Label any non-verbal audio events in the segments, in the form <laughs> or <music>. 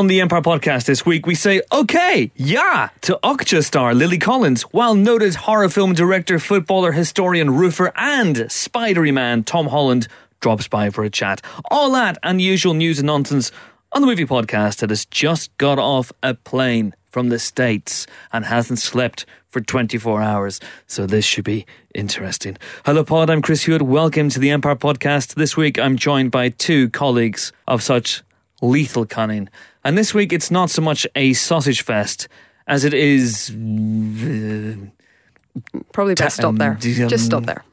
On the Empire podcast this week, we say okay, yeah, to Okja star Lily Collins, while noted horror film director, footballer, historian, roofer, and Spidery man Tom Holland drops by for a chat. All that unusual news and nonsense on the movie podcast that has just got off a plane from the States and hasn't slept for 24 hours. So this should be interesting. Hello, Pod. I'm Chris Hewitt. Welcome to the Empire podcast. This week, I'm joined by two colleagues of such lethal cunning. And this week, it's not so much a sausage fest as it is. uh, Probably best Ta- stop there. um, Just stop there.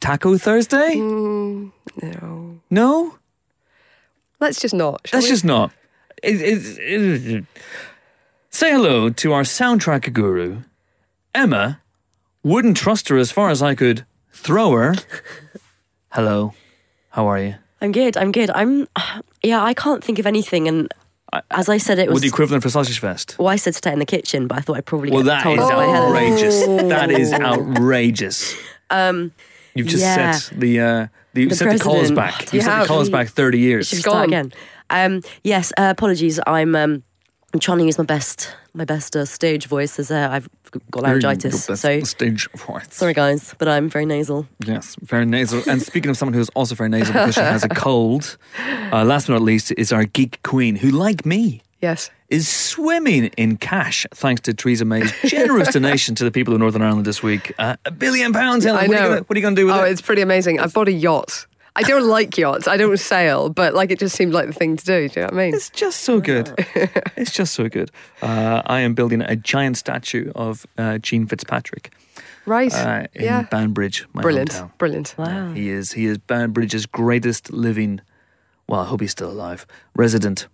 Taco Thursday? Mm. No. No? Let's just not. shall That's we? just not. It, it, it- say hello to our soundtrack guru, Emma. Wouldn't trust her as far as I could throw her. hello. How are you? I'm good. I'm good. I'm. <sighs> Yeah, I can't think of anything. And as I said, it Well, was. the equivalent for Sausage Fest. well, I said stay in the kitchen, but I thought I'd probably Well, get that told is off by Helen. outrageous. <laughs> That is outrageous. Um, You've just Yeah. set the uh, the, you The set the calls president. back. You You set the have. calls back thirty years. should we It's start gone. again? Um, yes. Uh, apologies. I'm. Um, I'm trying to use my best, my best uh, stage voice as uh, I've got laryngitis. So stage voice. sorry, guys, but I'm very nasal. Yes, very nasal. And speaking of someone who's also very nasal because she has a <laughs> cold, uh, last but not least is our geek queen, who, like me, Yes. is swimming in cash thanks to Theresa May's generous <laughs> donation to the people of Northern Ireland this week. Uh, a billion pounds, Helen. I What, are you know. what are you going to do with Oh, it? Oh, it's pretty amazing. I've bought a yacht. I don't like yachts. I don't sail, but like it just seemed like the thing to do. Do you know what I mean? It's just so good. <laughs> it's just so good. Uh, I am building a giant statue of uh, Gene Fitzpatrick Right. uh, in yeah. Banbridge, my Brilliant. hometown. Brilliant. Wow. He is he is Banbridge's greatest living. Well, I hope he's still alive. Resident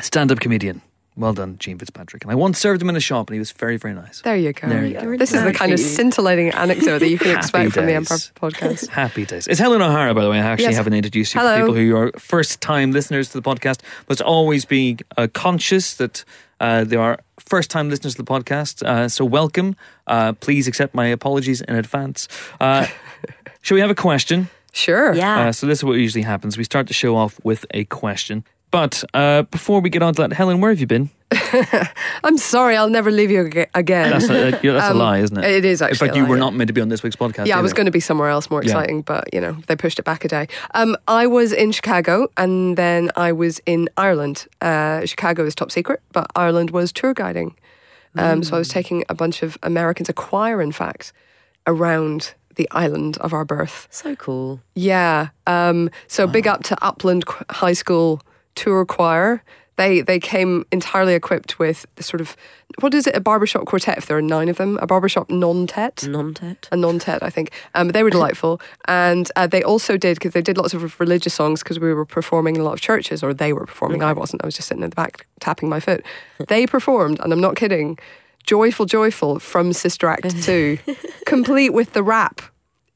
stand-up comedian. Well done, Gene Fitzpatrick. And I once served him in a shop, and he was very, very nice. There you go. There you go. This is the kind of scintillating anecdote that you can <laughs> Happy expect from the days. Empire podcast. <laughs> Happy days. It's Helen O'Hara, by the way. I actually Yes. haven't introduced you Hello. for people who are first-time listeners to the podcast. Let's always be uh, conscious that uh, there are first-time listeners to the podcast. Uh, so welcome. Uh, please accept my apologies in advance. Uh, <laughs> shall we have a question? Sure. Yeah. Uh, so this is what usually happens. We start the show off with a question. But uh, before we get on to that, Helen, where have you been? <laughs> I'm sorry. I'll never leave you ag- again. That's a, <laughs> that's Um, a lie, isn't it? it is actually In fact, you lie, were yeah. not meant to be on this week's podcast. Yeah, I was going to be somewhere else more Yeah. exciting, but you know they pushed it back a day. Um, I was in Chicago, and then I was in Ireland. Uh, Chicago is top secret, but Ireland was tour guiding. Um, So I was taking a bunch of Americans, a choir, in fact, around the island of our birth. so cool. Yeah. Um, so big up to Upland High School tour choir. They they came entirely equipped with sort of what is it a barbershop quartet if there are nine of them a barbershop non-tet Non-tet. a non-tet, I think. Um, but they were <laughs> delightful, and uh, they also did because they did lots of religious songs because we were performing in a lot of churches, or they were performing. I wasn't. I was just sitting in the back tapping my foot. They performed, and I'm not kidding. Joyful, joyful from Sister Act <laughs> Two, complete with the rap.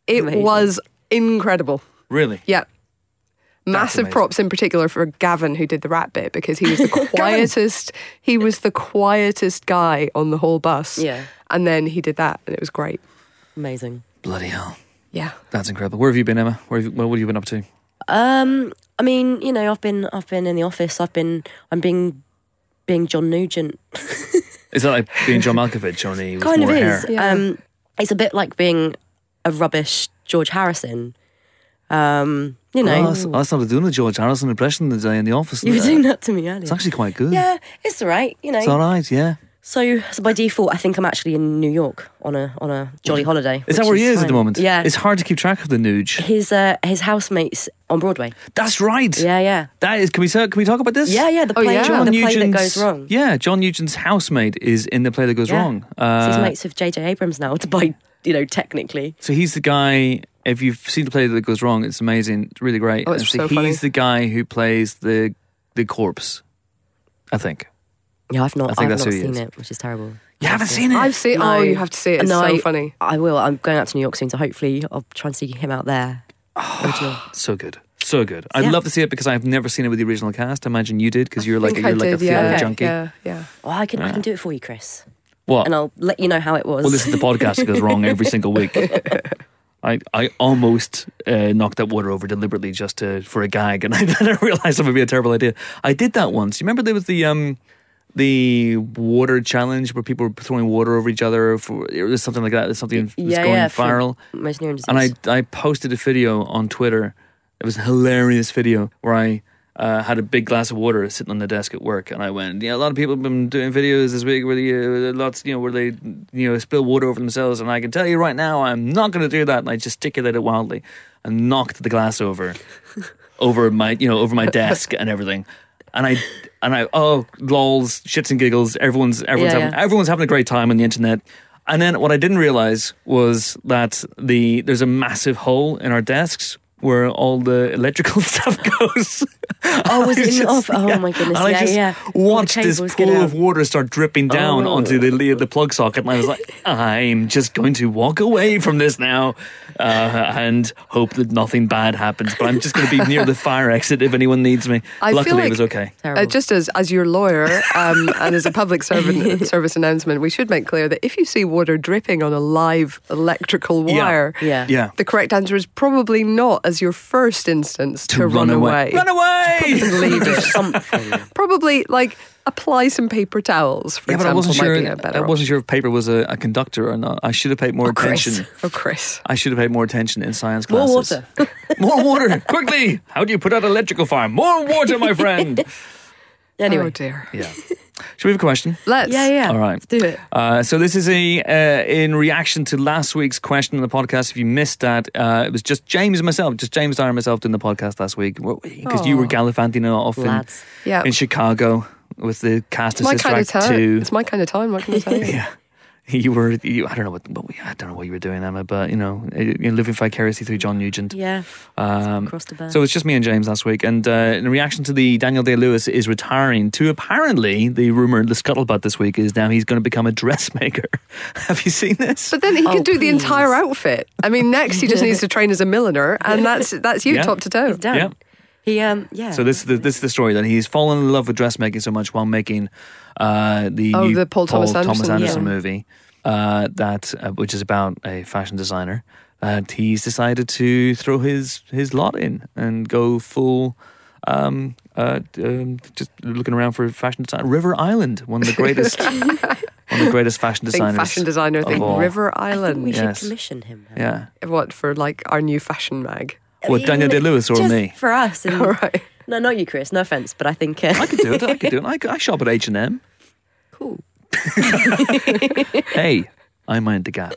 It Amazing. was incredible. Really? Yeah. Massive amazing. props in particular for Gavin who did the rap bit because he was the <laughs> quietest he was the quietest guy on the whole bus. Yeah. And then he did that and it was great. Amazing. Bloody hell. Yeah. That's incredible. Where have you been, Emma? Where have you, what have you been up to? Um, I mean, you know, I've been, I've been in the office. I've been, I'm being, being John Nugent. <laughs> Is that like being John Malkovich only with kind of more is. Yeah. Um, it's a bit like being a rubbish George Harrison. Um, you Oh, know, I s- I started doing a George Harrison impression the day in the office. you were doing that to me earlier. It's actually quite good. yeah, it's all right. You know, It's all right, yeah. so so by default, I think I'm actually in New York on a on a jolly holiday. Is that which where he is at the moment? Yeah, It's hard to keep track of the nuge. his uh, his housemates on Broadway. That's right. Yeah, yeah, That is. Can we say- can we talk about this? yeah, yeah. The Oh, play, yeah. the John play that goes wrong. Yeah, John Nugent's housemate is in the play that goes Yeah. wrong. So he's Uh, mates with J.J. Abrams now. To by you know technically, so he's the guy. If you've seen the play that goes wrong, it's amazing. It's really great. Oh, it's And so he's funny. the guy who plays the the corpse. I think. yeah, I've not, I think I've that's not who he seen is. it, which is terrible. You haven't seen it. I've seen oh, No. oh you have to see it. It's No, so I- funny. I will. I'm going out to New York soon, so hopefully I'll try and see him out there. Ah, original. So good. So good. I'd Yeah. love to see it because I've never seen it with the original cast. I imagine you did because you're like you're I like a did, theatre yeah, junkie. Yeah, yeah. Well, I can I can do it for you, Chris, What? and I'll let you know how it was. Well, this is the podcast that goes wrong every single week. <laughs> I, I almost uh, knocked that water over deliberately just to for a gag, and <laughs> I then realized that would be a terrible idea. I did that once. You remember there was the um the water challenge where people were throwing water over each other for it was something like that. Something was yeah, going yeah, viral. And I I posted a video on Twitter. It was a hilarious video where I uh, had a big glass of water sitting on the desk at work, and I went, yeah, a lot of people have been doing videos this week where they, uh, lots, you know, where they, you know, spill water over themselves, and I can tell you right now, I'm not going to do that. And I gesticulated wildly and knocked the glass over, <laughs> over my, you know, over my desk and everything. And I, and I, oh, lols, shits and giggles. Everyone's, everyone's Yeah, having, yeah. everyone's having a great time on the internet. And then what I didn't realize was that the there's a massive hole in our desks where all the electrical <laughs> stuff goes. Oh, was <laughs> I it in the just- off? Oh my goodness, And I yeah, just yeah. Watched this pool of water start dripping down Oh. onto the the plug socket, and I was like, <laughs> I'm just going to walk away from this now uh, and hope that nothing bad happens. But I'm just going to be near the fire exit if anyone needs me. I feel Luckily, it was okay. Uh, just as as your lawyer um, and as a public servant <laughs> service announcement, we should make clear that if you see water dripping on a live electrical wire, yeah. Yeah. the correct answer is probably not as your first instance to, run, away. Run away! Leave it. something. Probably like apply some paper towels, for Yeah, but I wasn't sure. be I wasn't sure if paper was a, a conductor or not. I should have paid more Chris. attention. <laughs> Oh, Chris. I should have paid more attention in science classes. More water. <laughs> More water, quickly! How do you put out an electrical fire? More water, my friend. <laughs> Anyway. Oh dear. yeah. Should we have a question? Let's. Yeah, yeah. All right. Let's do it. Uh, so this is a uh, in reaction to last week's question in the podcast. If you missed that, uh, it was just James and myself, just James Dyer and myself doing the podcast last week because you were Aw. gallivanting off in, Lads. Yeah. in Chicago with the cast It's of my Sister kind of Act time. Two. It's my kind of time. What can I tell you? <laughs> Yeah. <laughs> You were, you, I don't know what, what we, I don't know what you were doing, Emma, but you know, uh, you're living vicariously through John Nugent. Yeah. Um, Across the band. so it's just me and James last week, and uh, in reaction to the Daniel Day Lewis is retiring to apparently the rumor, the scuttlebutt this week is now he's going to become a dressmaker. <laughs> Have you seen this? But then he Oh, can do the entire outfit. I mean, next he just needs to train as a milliner, and that's that's you Yeah. top to toe. He's done. Yeah. He um yeah. So this is the, this is the story that he's fallen in love with dressmaking so much while making uh, the Oh, new the Paul Thomas Anderson, yeah. movie, uh, that uh, which is about a fashion designer. And he's decided to throw his his lot in and go full. Um, uh, um, just looking around for fashion design. River Island, one of the greatest, <laughs> one of the greatest fashion Think designers. fashion designer, of think all. River I think Island. we Yes. should commission him. Yeah, What for? Like our new fashion mag. What Daniel Day Lewis or Just me? For us. And, <laughs> All right. No, not you, Chris. No offense, but I think uh, I could do it. I could do it. <laughs> I, could- I shop at H and M. cool. <laughs> hey, I mind the gap.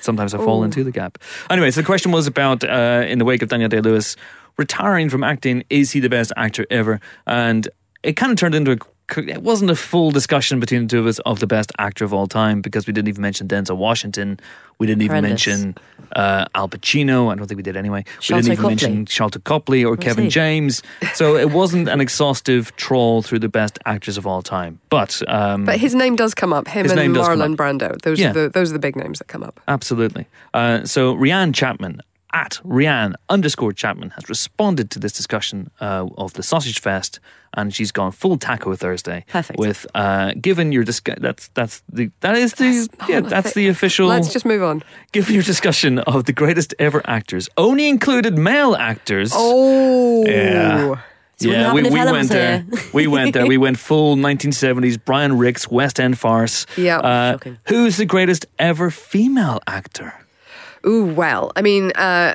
Sometimes I fall into the gap. Anyway, so the question was about uh, in the wake of Daniel Day Lewis retiring from acting, is he the best actor ever? And it kind of turned into a. It wasn't a full discussion between the two of us of the best actor of all time because we didn't even mention Denzel Washington. We didn't even Horrendous. mention uh, Al Pacino. I don't think we did anyway. we didn't even Copley. mention Sharlto Copley or Kevin he? James. So it wasn't an exhaustive trawl through the best actors of all time. But um, But his name does come up. Him and name does come Marlon. Brando. Those Yeah. are the those are the big names that come up. Absolutely. Uh, so Rianne Chapman at Rianne underscore Chapman has responded to this discussion uh, of the Sausage Fest, and she's gone full Taco Thursday. Perfect. With uh, given your disc- that's that's the that is the yeah that's the official. Let's just move on. given your discussion of the greatest ever actors, only included male actors. Oh. Yeah. So yeah, we, we went there. we went there. We went full 1970s Brian Rix West End farce. Yeah. Uh, Shocking. who's the greatest ever female actor? Ooh, well, I mean, uh,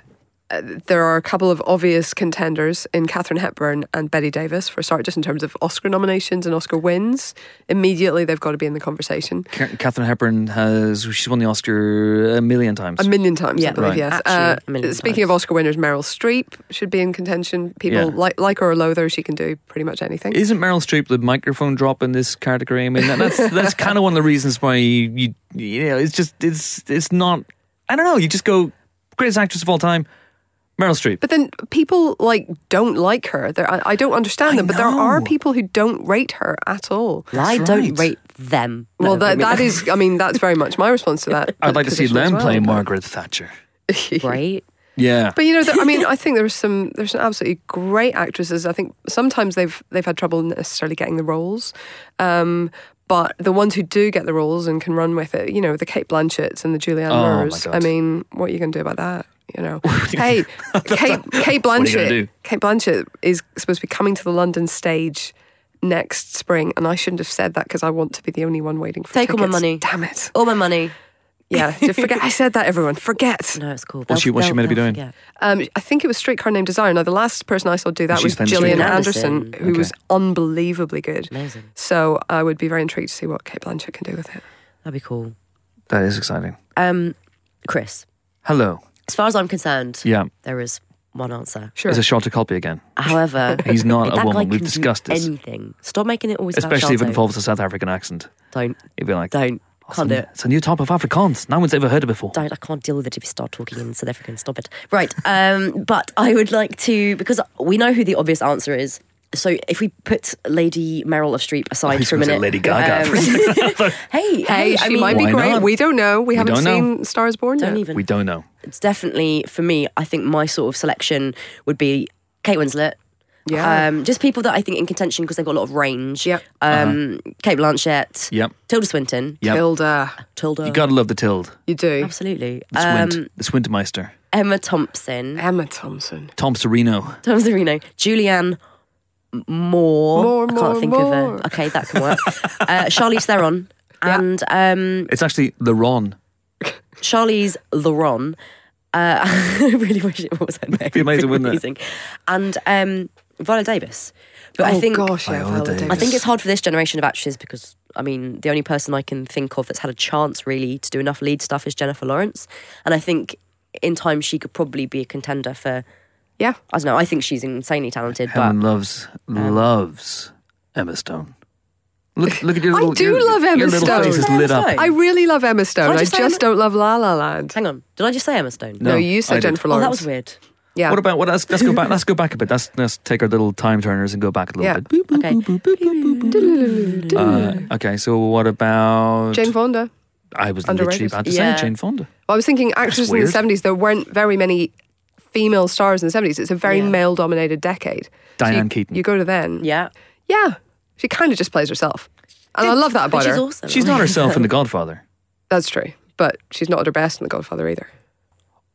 uh, there are a couple of obvious contenders in Katharine Hepburn and Bette Davis for start, just in terms of Oscar nominations and Oscar wins. Immediately, they've got to be in the conversation. Ka- Katharine Hepburn has she's won the Oscar a million times. A million times, I Yeah. believe, Right. yes. Actually, Uh, a speaking times. of Oscar winners, Meryl Streep should be in contention. People Yeah. like, like her or loathe her, she can do pretty much anything. Isn't Meryl Streep the microphone drop in this category? I mean, that- that's that's <laughs> kind of one of the reasons why you, you you know it's just it's it's not. I don't know. You just go greatest actress of all time, Meryl Streep. But then people like don't like her. There, I, I don't understand I them, but there are people who don't rate her at all. I That's don't right. rate them. Well, that, I mean- that is, I mean, that's very much my response to that. <laughs> I'd like to see them well, play but- Margaret Thatcher. <laughs> right. Yeah, But you know, there, I mean, <laughs> I think there's some there's some absolutely great actresses. I think sometimes they've they've had trouble necessarily getting the roles, um, But the ones who do get the roles and can run with it, you know, the Cate Blanchetts and the Julianne Oh, Moores. I mean, what are you going to do about that? You know, hey, Kate, Kate are you gonna <laughs> Blanchett. Cate Blanchett is supposed to be coming to the London stage next spring, and I shouldn't have said that because I want to be the only one waiting for Take all my money. Damn it! All my money. Yeah, <laughs> just forget I said that. Everyone, forget. No, it's cool. What's she- what's she meant to be doing? Um, I think it was Streetcar Named Desire. Now, the last person I saw do that was playing Gillian Anderson, Anderson. who Okay. was unbelievably good. Amazing. So I would be very intrigued to see what Cate Blanchett can do with it. That'd be cool. That is exciting. Um, Chris, Hello. as far as I'm concerned, Yeah. there is one answer. Sure. Is it Sharlto Copley again? However, <laughs> He's not a woman. We've discussed this. Anything. Stop making it always about Especially if it involves a South African accent. Don't, You'd be like, don't, "Oh, can't do it's, it. a, it's a new type of Afrikaans. No one's ever heard it before. Don't, I can't deal with it if you start talking in South African. Stop it. Right. Um, <laughs> but I would like to, because we know who the obvious answer is. So if we put Lady Meryl of Streep aside for a minute. Lady Gaga for a um, <laughs> <laughs> hey, Hey, I she mean, might be why great. not? We don't know. We, haven't don't know. seen Stars Born Don't yet. even. We don't know. it's definitely for me. I think my sort of selection would be Kate Winslet. Yeah. Um, just people that I think in contention because they've got a lot of range. Yep. Um, Cate Blanchett. Yep. Tilda Swinton. Yep. Tilda. Tilda. You gotta love the tild. You do. Absolutely. The Swint. Um, the Swintmeister. Emma Thompson. Emma Thompson. Tom Sereno. Tom Sereno. Julianne Moore. Moore, I can't Moore, think of her. Okay, that can work. uh, <laughs> Charlize Theron. Yeah. And um, It's actually the Ron. <laughs> Charlize Theron. Uh, <laughs> I really wish it was her name. be amazing, wouldn't it? Amazing. And um, Viola Davis. But oh I think gosh, yeah, Viola Viola Davis. Davis. I think it's hard for this generation of actresses because I mean the only person I can think of that's had a chance really to do enough lead stuff is Jennifer Lawrence, and I think in time she could probably be a contender for. Yeah. I don't know. I think she's insanely talented, Helen but loves um, loves Emma Stone. Look, look at your <laughs> little. I do your, love Emma your little Stone. face is lit up. I really love Emma Stone. I I just just, Emma- don't love La La Land. hang on, did I just say Emma Stone? No, No, you I said did. Jennifer Oh, Lawrence. that was weird. Yeah. What about what? Let's, let's go back. Let's go back a bit. Let's let's take our little time turners and go back a little Yeah. bit. Boop, boop, Okay. boop, boop. Uh, okay, so what about Jane Fonda? I was literally about to Yeah. say Jane Fonda. Well, I was thinking actresses in the 70s, there weren't very many female stars in the 70s. It's a very Yeah. male dominated decade. So Diane you, Keaton. You go to then. Yeah, Yeah. She kind of just plays herself. And I love that but about she's her. awesome. She's not herself in The Godfather. That's true. But she's not at her best in The Godfather either.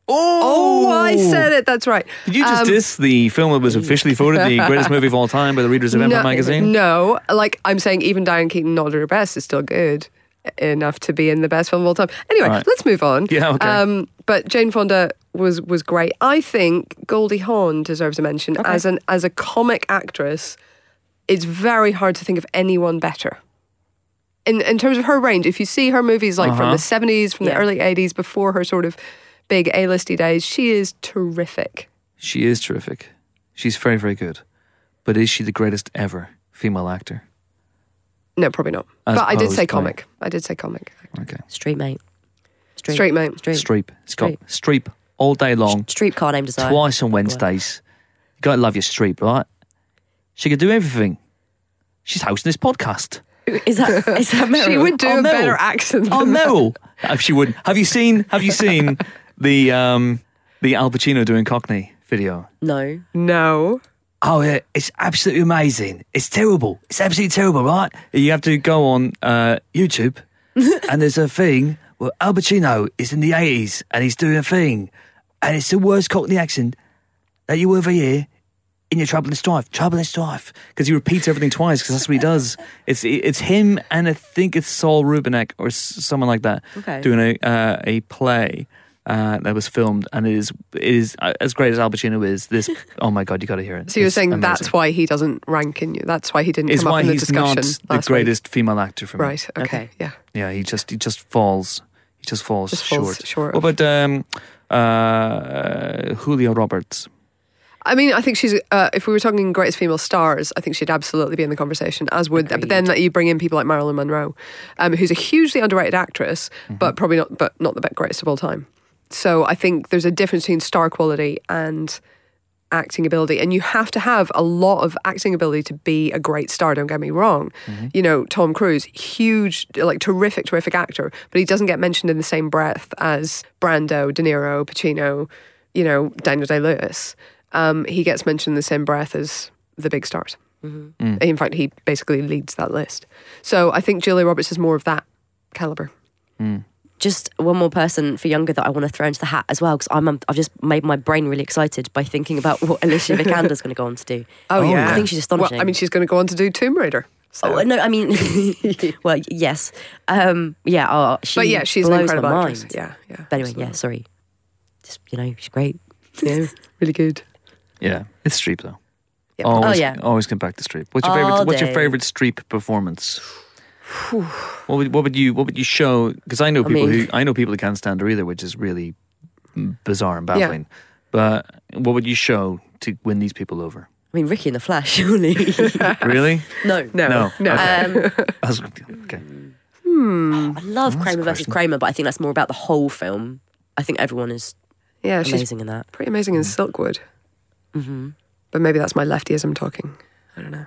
Oh, Oh, I said it. That's right. Did you just Um, diss the film that was officially voted the <laughs> greatest movie of all time by the readers of Empire no, magazine? No, like I'm saying, even Diane Keaton, not at her best, is still good enough to be in the best film of all time. Anyway, All right. let's move on. Yeah, okay. Um, but Jane Fonda was was great. I think Goldie Hawn deserves a mention as an as a comic actress. It's very hard to think of anyone better. In in terms of her range, if you see her movies like from Uh-huh. the seventies, from Yeah. the early eighties, before her sort of big A listy days, she is terrific. She is terrific. She's very, very good. But is she the greatest ever female actor? No, probably not. As but I did say by- comic. I did say comic. Okay. Street mate. Street, Straight mate. Street. Streep. It's Streep all day long, Street car name design. twice on Wednesdays. You gotta love your Streep, right? She could do everything. She's hosting this podcast. Is that is that <laughs> Meryl? She would do Oh, a Meryl. better accent. Oh, than that. Meryl. If she would. Have you seen? Have you seen <laughs> the um the Al Pacino doing Cockney video? No. No. Oh yeah, it's absolutely amazing. It's terrible. It's absolutely terrible, right? You have to go on uh, YouTube, <laughs> and there's a thing where Al Pacino is in the eighties and he's doing a thing, and it's the worst Cockney accent that you ever hear in your Trouble and Strife. Trouble and Strife, because he repeats everything twice because that's what he does. <laughs> It's it's him and I think it's Saul Rubinek or someone like that Okay. doing a uh, a play. Uh, that was filmed and it is it is uh, as great as Al Pacino is. This <laughs> oh my god, you got to hear it. So you're It's saying amazing that's why he doesn't rank in you. That's why he didn't is come why up in the he's discussion. not the last week. greatest female actor for me. Right. Okay. Okay. Yeah. Yeah, he just he just falls. He just falls Just short. falls short What about um, uh, Julia Roberts? I mean, I think she's. Uh, if we were talking greatest female stars, I think she'd absolutely be in the conversation. As would, but then that you bring in people like Marilyn Monroe, um, who's a hugely underrated actress, Mm-hmm. but probably not, but not the be- greatest of all time. So I think there's a difference between star quality and acting ability, and you have to have a lot of acting ability to be a great star. Don't get me wrong. Mm-hmm. You know, Tom Cruise, huge, like terrific, terrific actor, but he doesn't get mentioned in the same breath as Brando, De Niro, Pacino, you know, Daniel Day Lewis. Um, he gets mentioned in the same breath as the big stars. In fact, he basically leads that list. So I think Julia Roberts is more of that caliber. Just one more person for younger that I want to throw into the hat as well because I'm, I've just made my brain really excited by thinking about what Alicia <laughs> Vikander's going to go on to do. Oh, yeah. I think she's astonishing. Well, I mean, she's going to go on to do Tomb Raider. So. Oh no, I mean, <laughs> <laughs> well, yes, um, yeah. Oh, she but yeah, she's an blows incredible my actress. mind. Yeah, yeah. But anyway, yeah. Sorry, just you know, she's great. yeah, really good. Yeah, it's Streep though. Yeah. Always, Oh, yeah. always come back to Streep. What's your All favorite? What's your favorite Streep performance? What would what would you what would you show? Because I know I people mean- who I know people who can't stand her either, which is really bizarre and baffling. But what would you show to win these people over? I mean, Ricki in the Flash, <laughs> surely. <laughs> Really? no, No, No. no. Okay. Um, <laughs> I was- okay. I love That's a Kramer versus. Kramer, but I think that's more about the whole film. I think everyone is yeah, she's amazing in that. pretty amazing in Silkwood. hmm But maybe that's my leftyism talking. I don't know.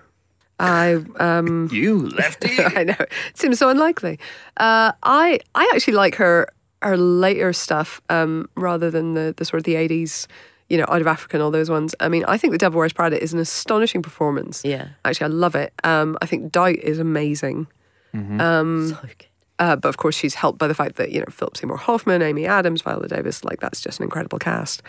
I um You lefty. <laughs> I know. It seems so unlikely. Uh, I I actually like her her later stuff um, rather than the the sort of the eighties, you know, Out of Africa and all those ones. I mean, I think The Devil Wears Prada is an astonishing performance. Yeah, Actually, I love it. Um, I think Doubt is amazing. Um, so good. uh, but of course, she's helped by the fact that you know Philip Seymour Hoffman, Amy Adams, Viola Davis. Like that's just an incredible cast.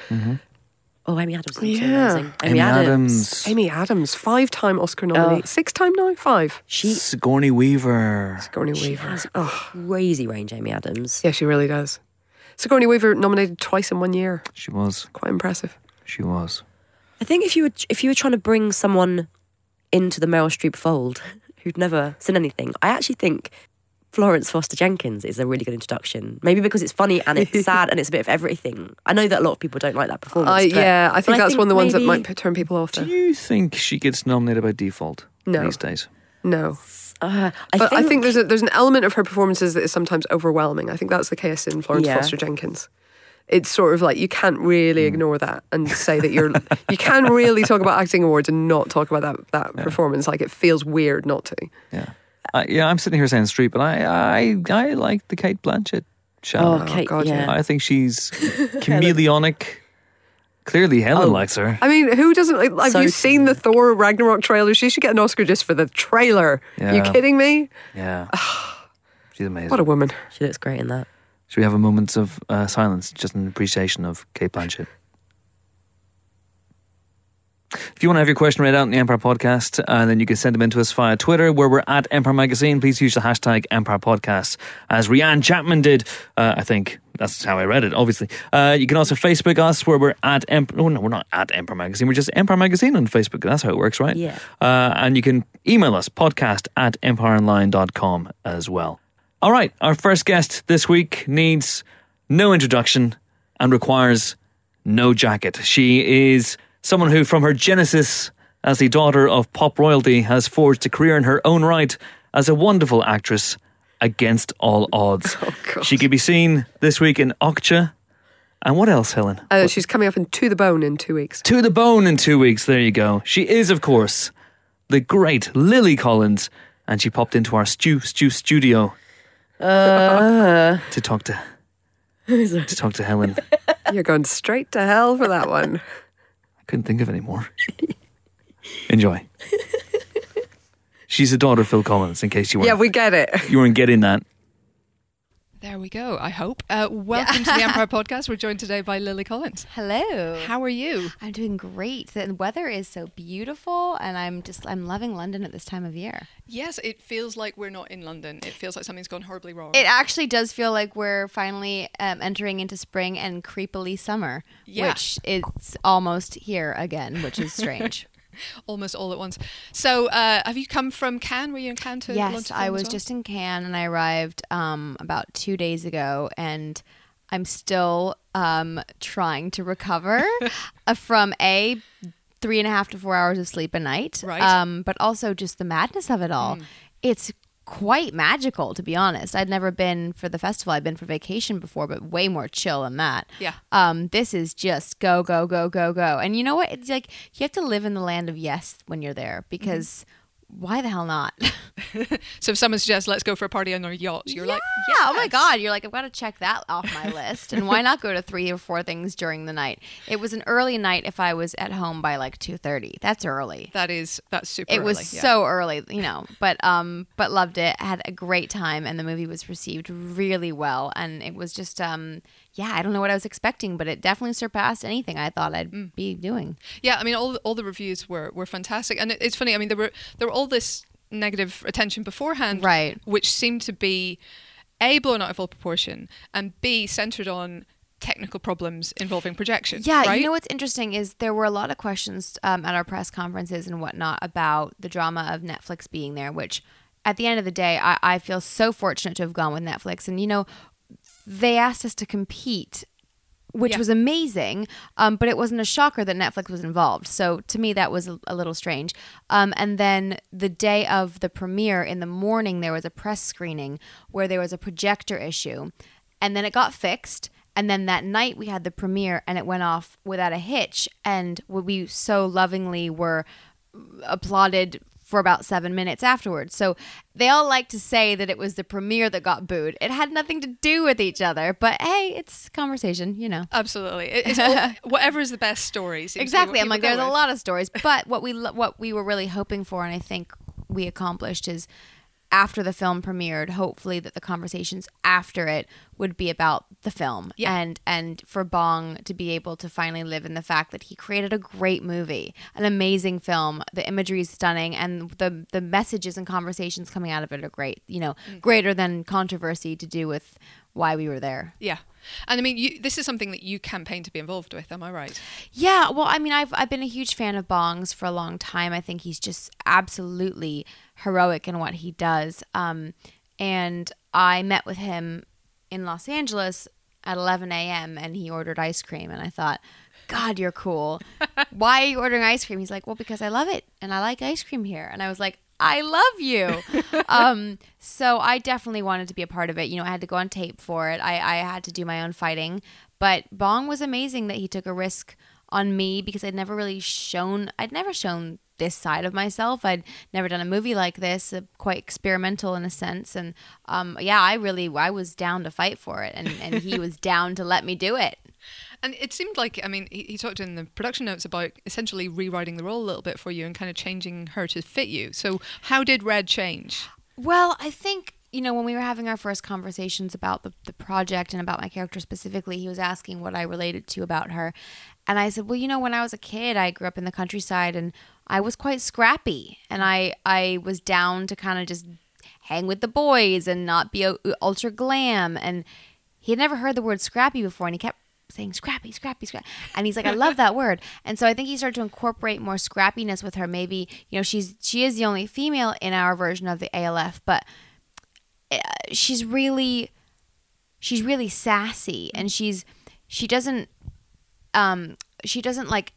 Oh, Amy Adams is Yeah. amazing. Amy Adams. Amy Adams, five-time Oscar nominee, Oh. six time now, five. She Sigourney Weaver. Sigourney She Weaver. has Oh, crazy range, Amy Adams. yeah, she really does. Sigourney Weaver nominated twice in one year. She was. Quite impressive. She was. I think if you were if you were trying to bring someone into the Meryl Streep fold <laughs> who'd never seen anything, I actually think Florence Foster Jenkins is a really good introduction. Maybe because it's funny and it's sad and it's a bit of everything. I know that a lot of people don't like that performance. I, but- yeah, I think that's one of the ones that might turn people off. Do you think she gets nominated by default No. these days? No, Uh, I but think, I think there's a, there's an element of her performances that is sometimes overwhelming. I think that's the case in Florence Yeah. Foster Jenkins. It's sort of like you can't really ignore that and say that you're you can really talk about acting awards and not talk about that that performance. Like it feels weird not to. Yeah. I, yeah, I'm sitting here saying Streep, but I, I, I like the Cate Blanchett show. Oh, Kate, God, yeah. I think she's <laughs> chameleonic. Clearly, Helen Oh. likes her. I mean, who doesn't like? Have So you seen the Thor Ragnarok trailer? She should get an Oscar just for the trailer. Are you kidding me? Yeah, she's amazing. What a woman. she looks great in that. Should we have a moment of uh, silence, just in appreciation of Cate Blanchett? If you want to have your question read out in the Empire Podcast, uh, then you can send them in to us via Twitter, where we're at Empire Magazine. Please use the hashtag Empire Podcast, as Rianne Chapman did. Uh, I think that's how I read it, obviously. Uh, you can also Facebook us, where we're at Empire. Oh, no, we're not at Empire Magazine. We're just Empire Magazine on Facebook. That's how it works, right? Yeah. Uh, and you can email us, podcast at empireonline.com as well. All right, our first guest this week needs no introduction and requires no jacket. She is someone who, from her genesis as the daughter of pop royalty, has forged a career in her own right as a wonderful actress against all odds. <laughs> God. she could be seen this week in Okja. And what else, Helen? Uh, she's coming up in To the Bone in two weeks. To the bone in two weeks. There you go. She is, of course, the great Lily Collins, and she popped into our Stew Stew studio Uh, to talk to to talk to Helen. <laughs> You're going straight to hell for that one. Couldn't think of any more. Enjoy. <laughs> She's the daughter of Phil Collins. In case you weren't yeah, we get it. you weren't getting that. There we go, I hope. Uh, welcome to the Empire <laughs> Podcast. We're joined today by Lily Collins. Hello. How are you? I'm doing great. The weather is so beautiful and I'm just I'm loving London at this time of year. Yes, it feels like we're not in London. It feels like something's gone horribly wrong. It actually does feel like we're finally um, entering into spring and creepily summer, Yeah. which is almost here again, which is strange. <laughs> <laughs> Almost all at once. So, uh, have you come from Cannes? Were you in Cannes to yes, I was well? just in Cannes and I arrived um, about two days ago and I'm still um, trying to recover <laughs> from a three and a half to four hours of sleep a night. Right. Um, but also just the madness of it all. It's quite magical, to be honest. I'd never been for the festival. I'd been for vacation before, but way more chill than that. Yeah. Um, this is just go, go, go, go, go. And you know what? It's like you have to live in the land of yes when you're there because why the hell not? <laughs> So if someone suggests, let's go for a party on our yacht, you're like, yeah, oh my god, you're like I've got to check that off my list. And why not go to three or four things during the night? It was an early night if I was at home by like 2:30. That's early. That is, that's super It was yeah. so early, you know, but um but loved it. Had a great time and the movie was received really well and it was just um yeah, I don't know what I was expecting, but it definitely surpassed anything I thought I'd Mm. be doing. Yeah, I mean, all all the reviews were were fantastic, and it, it's funny. I mean, there were there were all this negative attention beforehand, Right. Which seemed to be a blown out of all proportion, and b centered on technical problems involving projection. Yeah, right? you know what's interesting is there were a lot of questions um, at our press conferences and whatnot about the drama of Netflix being there, which at the end of the day, I, I feel so fortunate to have gone with Netflix. And, you know, they asked us to compete. Which Yeah. was amazing, um, but it wasn't a shocker that Netflix was involved. So to me, that was a, a little strange. Um, and then the day of the premiere, in the morning, there was a press screening where there was a projector issue, and then it got fixed. And then that night we had the premiere and it went off without a hitch. And we so lovingly were applauded for about seven minutes afterwards. So they all like to say that it was the premiere that got booed. It had nothing to do with each other. But hey, it's conversation, you know. Absolutely, It- it's <laughs> all, whatever is the best story. seems to be Exactly. I'm like, there's go a lot of stories, but what we what we were really hoping for, and I think we accomplished, is after the film premiered, hopefully that the conversations after it would be about the film, Yeah. and and for Bong to be able to finally live in the fact that he created a great movie, an amazing film. The imagery is stunning, and the the messages and conversations coming out of it are great. You know, Mm. greater than controversy to do with why we were there. Yeah, and I mean, you, this is something that you campaign to be involved with. Am I right? Yeah, well, I mean, I've I've been a huge fan of Bong's for a long time. I think he's just absolutely heroic in what he does. Um, and I met with him in Los Angeles at 11 a.m. and he ordered ice cream, and I thought, God, you're cool. <laughs> Why are you ordering ice cream? He's like, Well, because I love it and I like ice cream here. And I was like, I love you. <laughs> um, so I definitely wanted to be a part of it. You know, I had to go on tape for it. I, I had to do my own fighting. But Bong was amazing that he took a risk on me because I'd never really shown I'd never shown this side of myself. I'd never done a movie like this, uh, quite experimental in a sense. And um, yeah, I really I was down to fight for it, and, and he <laughs> was down to let me do it. And it seemed like, I mean, he, he talked in the production notes about essentially rewriting the role a little bit for you and kind of changing her to fit you. So, how did Red change? Well, I think, you know, when we were having our first conversations about the, the project and about my character specifically, he was asking what I related to about her. And I said, well, you know, when I was a kid, I grew up in the countryside and I was quite scrappy. And I, I was down to kind of just hang with the boys and not be ultra glam. And he had never heard the word scrappy before. And he kept saying scrappy, scrappy, scrappy. And he's like, I love that word. And so I think he started to incorporate more scrappiness with her. Maybe, you know, she's she is the only female in our version of the ALF, but uh, she's really she's really sassy and she's she doesn't um she doesn't like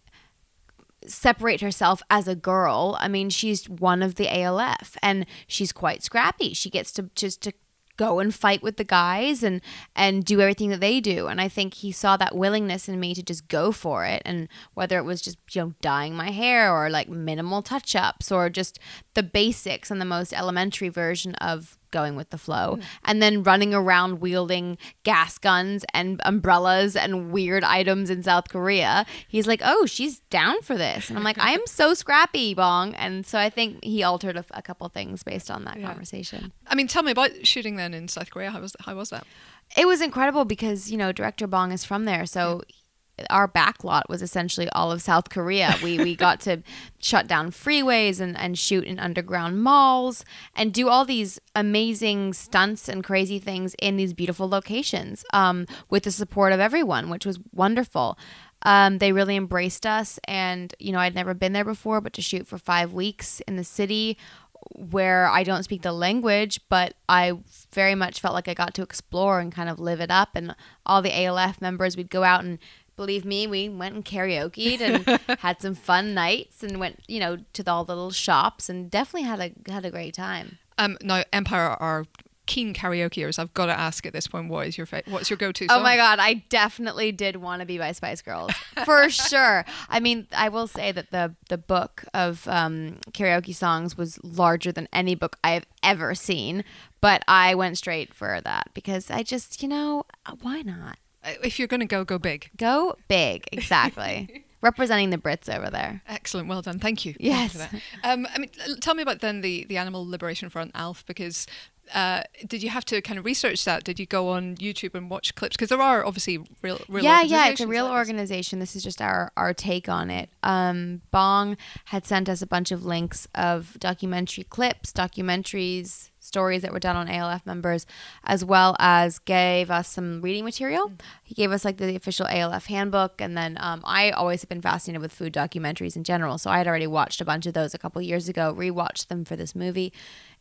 separate herself as a girl. I mean, she's one of the ALF and she's quite scrappy. She gets to just to go and fight with the guys and and do everything that they do. And I think he saw that willingness in me to just go for it and whether it was just, you know, dyeing my hair or like minimal touch-ups or just the basics and the most elementary version of going with the flow mm. and then running around wielding gas guns and umbrellas and weird items in South Korea. He's like, "Oh, she's down for this." And I'm like, "I am so <laughs> scrappy, Bong." And so I think he altered a, a couple things based on that conversation. I mean, tell me about shooting then in South Korea. How was how was that? It was incredible because, you know, director Bong is from there. So our backlot was essentially all of South Korea. We we <laughs> got to shut down freeways and, and shoot in underground malls and do all these amazing stunts and crazy things in these beautiful locations um, with the support of everyone, which was wonderful. Um, they really embraced us, and you know I'd never been there before, but to shoot for five weeks in the city where I don't speak the language, but I very much felt like I got to explore and kind of live it up. And all the ALF members, we'd go out and believe me, we went and karaokeed and <laughs> had some fun nights and went, you know, to the, all the little shops and definitely had a had a great time. Um, now Empire are keen karaokeers, I've got to ask at this point, what is your fa- what's your go-to? Oh my god, I definitely did want to be by Spice Girls <laughs> for sure. I mean, I will say that the the book of um, karaoke songs was larger than any book I have ever seen, but I went straight for that because I just, you know, why not If you're going to go, go big. go big? Exactly, <laughs> representing the Brits over there. Excellent, well done, thank you. Yes. Um, I mean, tell me about then the the Animal Liberation Front, ALF, because. Uh, did you have to kind of research that? Did you go on YouTube and watch clips? Because there are obviously real, real yeah, yeah, it's a real organization. This is just our our take on it. Um, Bong had sent us a bunch of links of documentary clips, documentaries, stories that were done on ALF members, as well as gave us some reading material. He gave us like the official ALF handbook, and then um, I always have been fascinated with food documentaries in general. So I had already watched a bunch of those a couple years ago, rewatched them for this movie.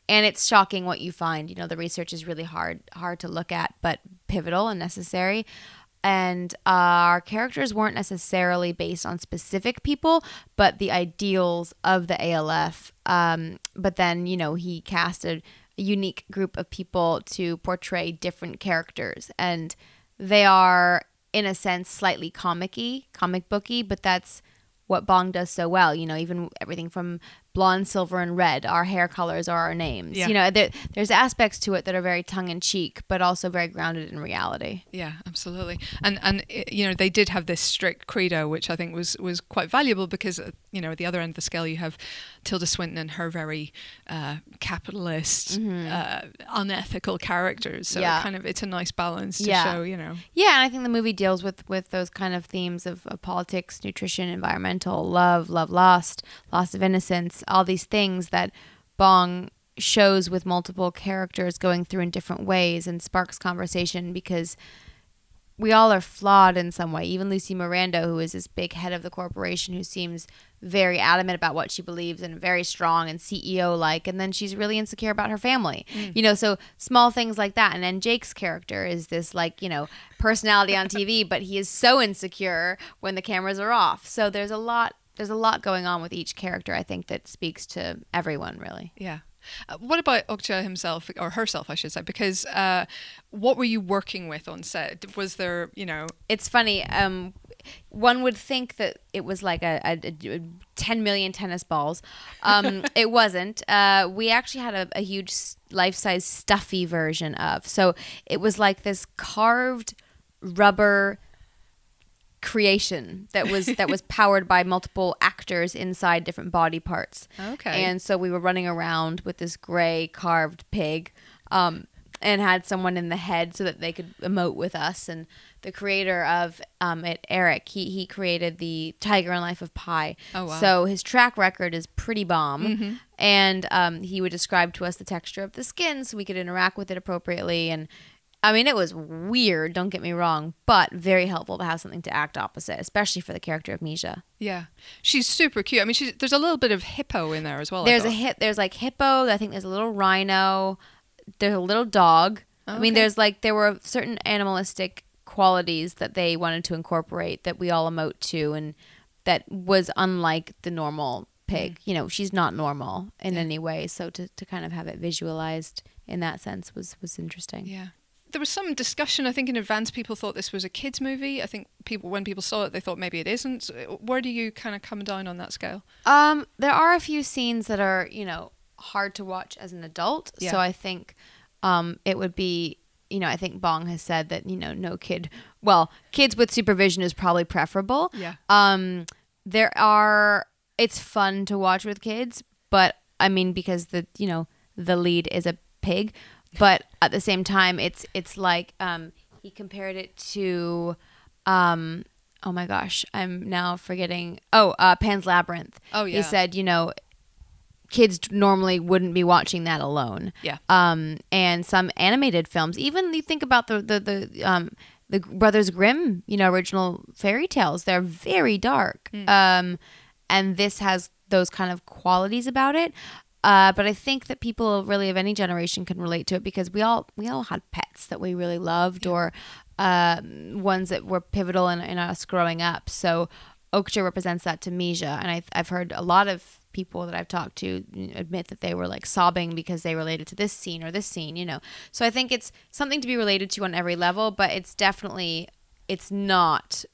And it's shocking what you find. You know, the research is really hard hard to look at, but pivotal and necessary and our characters weren't necessarily based on specific people, but the ideals of the ALF. Um, but then, you know, he casted a unique group of people to portray different characters, and they are, in a sense, slightly comic-y, comic booky, but that's what Bong does so well. You know, even everything from blonde, silver, and red. Our hair colors are our names. Yeah. You know, there, there's aspects to it that are very tongue in cheek, but also very grounded in reality. Yeah, absolutely. And and uh, you know they did have this strict credo, which I think was was quite valuable because uh, you know at the other end of the scale you have Tilda Swinton and her very uh, capitalist, uh, unethical characters. So Mm-hmm. Yeah. kind of it's a nice balance to Yeah. show. You know. Yeah, and I think the movie deals with with those kind of themes of, of politics, nutrition, environmental, love, love lost, loss of innocence, all these things that Bong shows with multiple characters going through in different ways and sparks conversation because we all are flawed in some way. Even Lucy Mirando, who is this big head of the corporation, who seems very adamant about what she believes and very strong and CEO like, and then she's really insecure about her family. Mm. You know, so small things like that. And then Jake's character is this like you know personality on TV, <laughs> but he is so insecure when the cameras are off. So there's a lot. There's a lot going on with each character. I think that speaks to everyone really. Yeah. Uh, what about Okja himself or herself, I should say? Because uh, what were you working with on set? Was there, you know, it's funny. Um, one would think that it was like a, a, a 10 million tennis balls. Um, <laughs> it wasn't. Uh, we actually had a, a huge life size stuffy version of. So it was like this carved rubber creation that was that was <laughs> powered by multiple actors inside different body parts. Okay. And so we were running around with this gray carved pig. Um, and had someone in the head so that they could emote with us. And the creator of um, it, Eric, he he created the Tiger and Life of Pi. Oh, wow. So his track record is pretty bomb. Mhm. And um, he would describe to us the texture of the skin so we could interact with it appropriately. And I mean, it was weird. Don't get me wrong, but very helpful to have something to act opposite, especially for the character of Mija. yeah, she's super cute. I mean, she's, there's a little bit of hippo in there as well. There's a hip. There's like hippo. I think there's a little rhino. There's a little dog. I mean, there's like there were certain animalistic qualities that they wanted to incorporate that we all emote to, and that was unlike the normal pig. Mm. You know, she's not normal in any way. So to, to kind of have it visualized in that sense was was interesting. Yeah. There was some discussion. I think in advance, people thought this was a kids' movie. I think people, when people saw it, they thought maybe it isn't. Uh, Where do you kind of come down on that scale? Um, there are a few scenes that are, you know, hard to watch as an adult. Yeah. So I think um, it would be, you know, I think Bong has said that, you know, no kid, well, kids with supervision is probably preferable. Yeah. Um, there are, it's fun to watch with kids, but I mean, because the, you know, the lead is a pig, but at the same time, it's, it's like, um, he compared it to, um, oh my gosh, I'm now forgetting. Oh, uh, Pan's Labyrinth. Oh, yeah. He said, you know, kids normally wouldn't be watching that alone. Yeah. Um, and some animated films, even you think about the the the um the Brothers Grimm, you know, original fairy tales, they're very dark. Um, and this has those kind of qualities about it. Uh, but I think that people really of any generation can relate to it because we all we all had pets that we really loved or um, ones that were pivotal in, in us growing up. So Okja represents that to Mija, and I've, I've heard a lot of people that I've talked to admit that they were like sobbing because they related to this scene or this scene, you know. So I think it's something to be related to on every level, but it's definitely it's not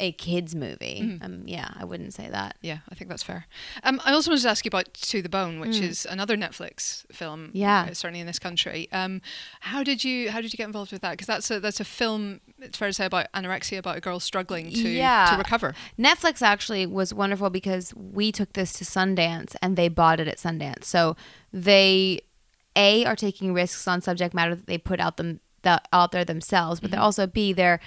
a kids movie. Mm-hmm. Um, yeah, I wouldn't say that. Yeah, I think that's fair. Um, I also wanted to ask you about To the Bone, which is another Netflix film. Mm. Yeah. uh, certainly in this country. Um, how did you how did you get involved with that? Because that's a that's a film. It's fair to say about anorexia, about a girl struggling to Yeah. to recover. Netflix actually was wonderful because we took this to Sundance and they bought it at Sundance. So they a are taking risks on subject matter that they put out them that out there themselves, but they're also b they're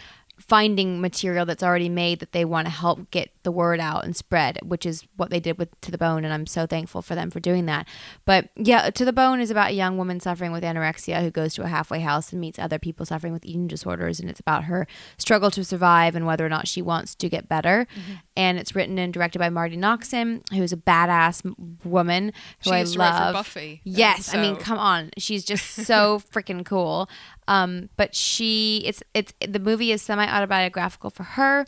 finding material that's already made that they want to help get the word out and spread, which is what they did with To the Bone, and I'm so thankful for them for doing that. But yeah, To the Bone is about a young woman suffering with anorexia who goes to a halfway house and meets other people suffering with eating disorders, and it's about her struggle to survive and whether or not she wants to get better. Mm-hmm. And it's written and directed by Marti Noxon, who's a badass woman who She I used to write for love. Buffy, Yes, I mean, come on, she's just <laughs> so freaking cool. Um, but she, it's it's the movie is semi autobiographical for her.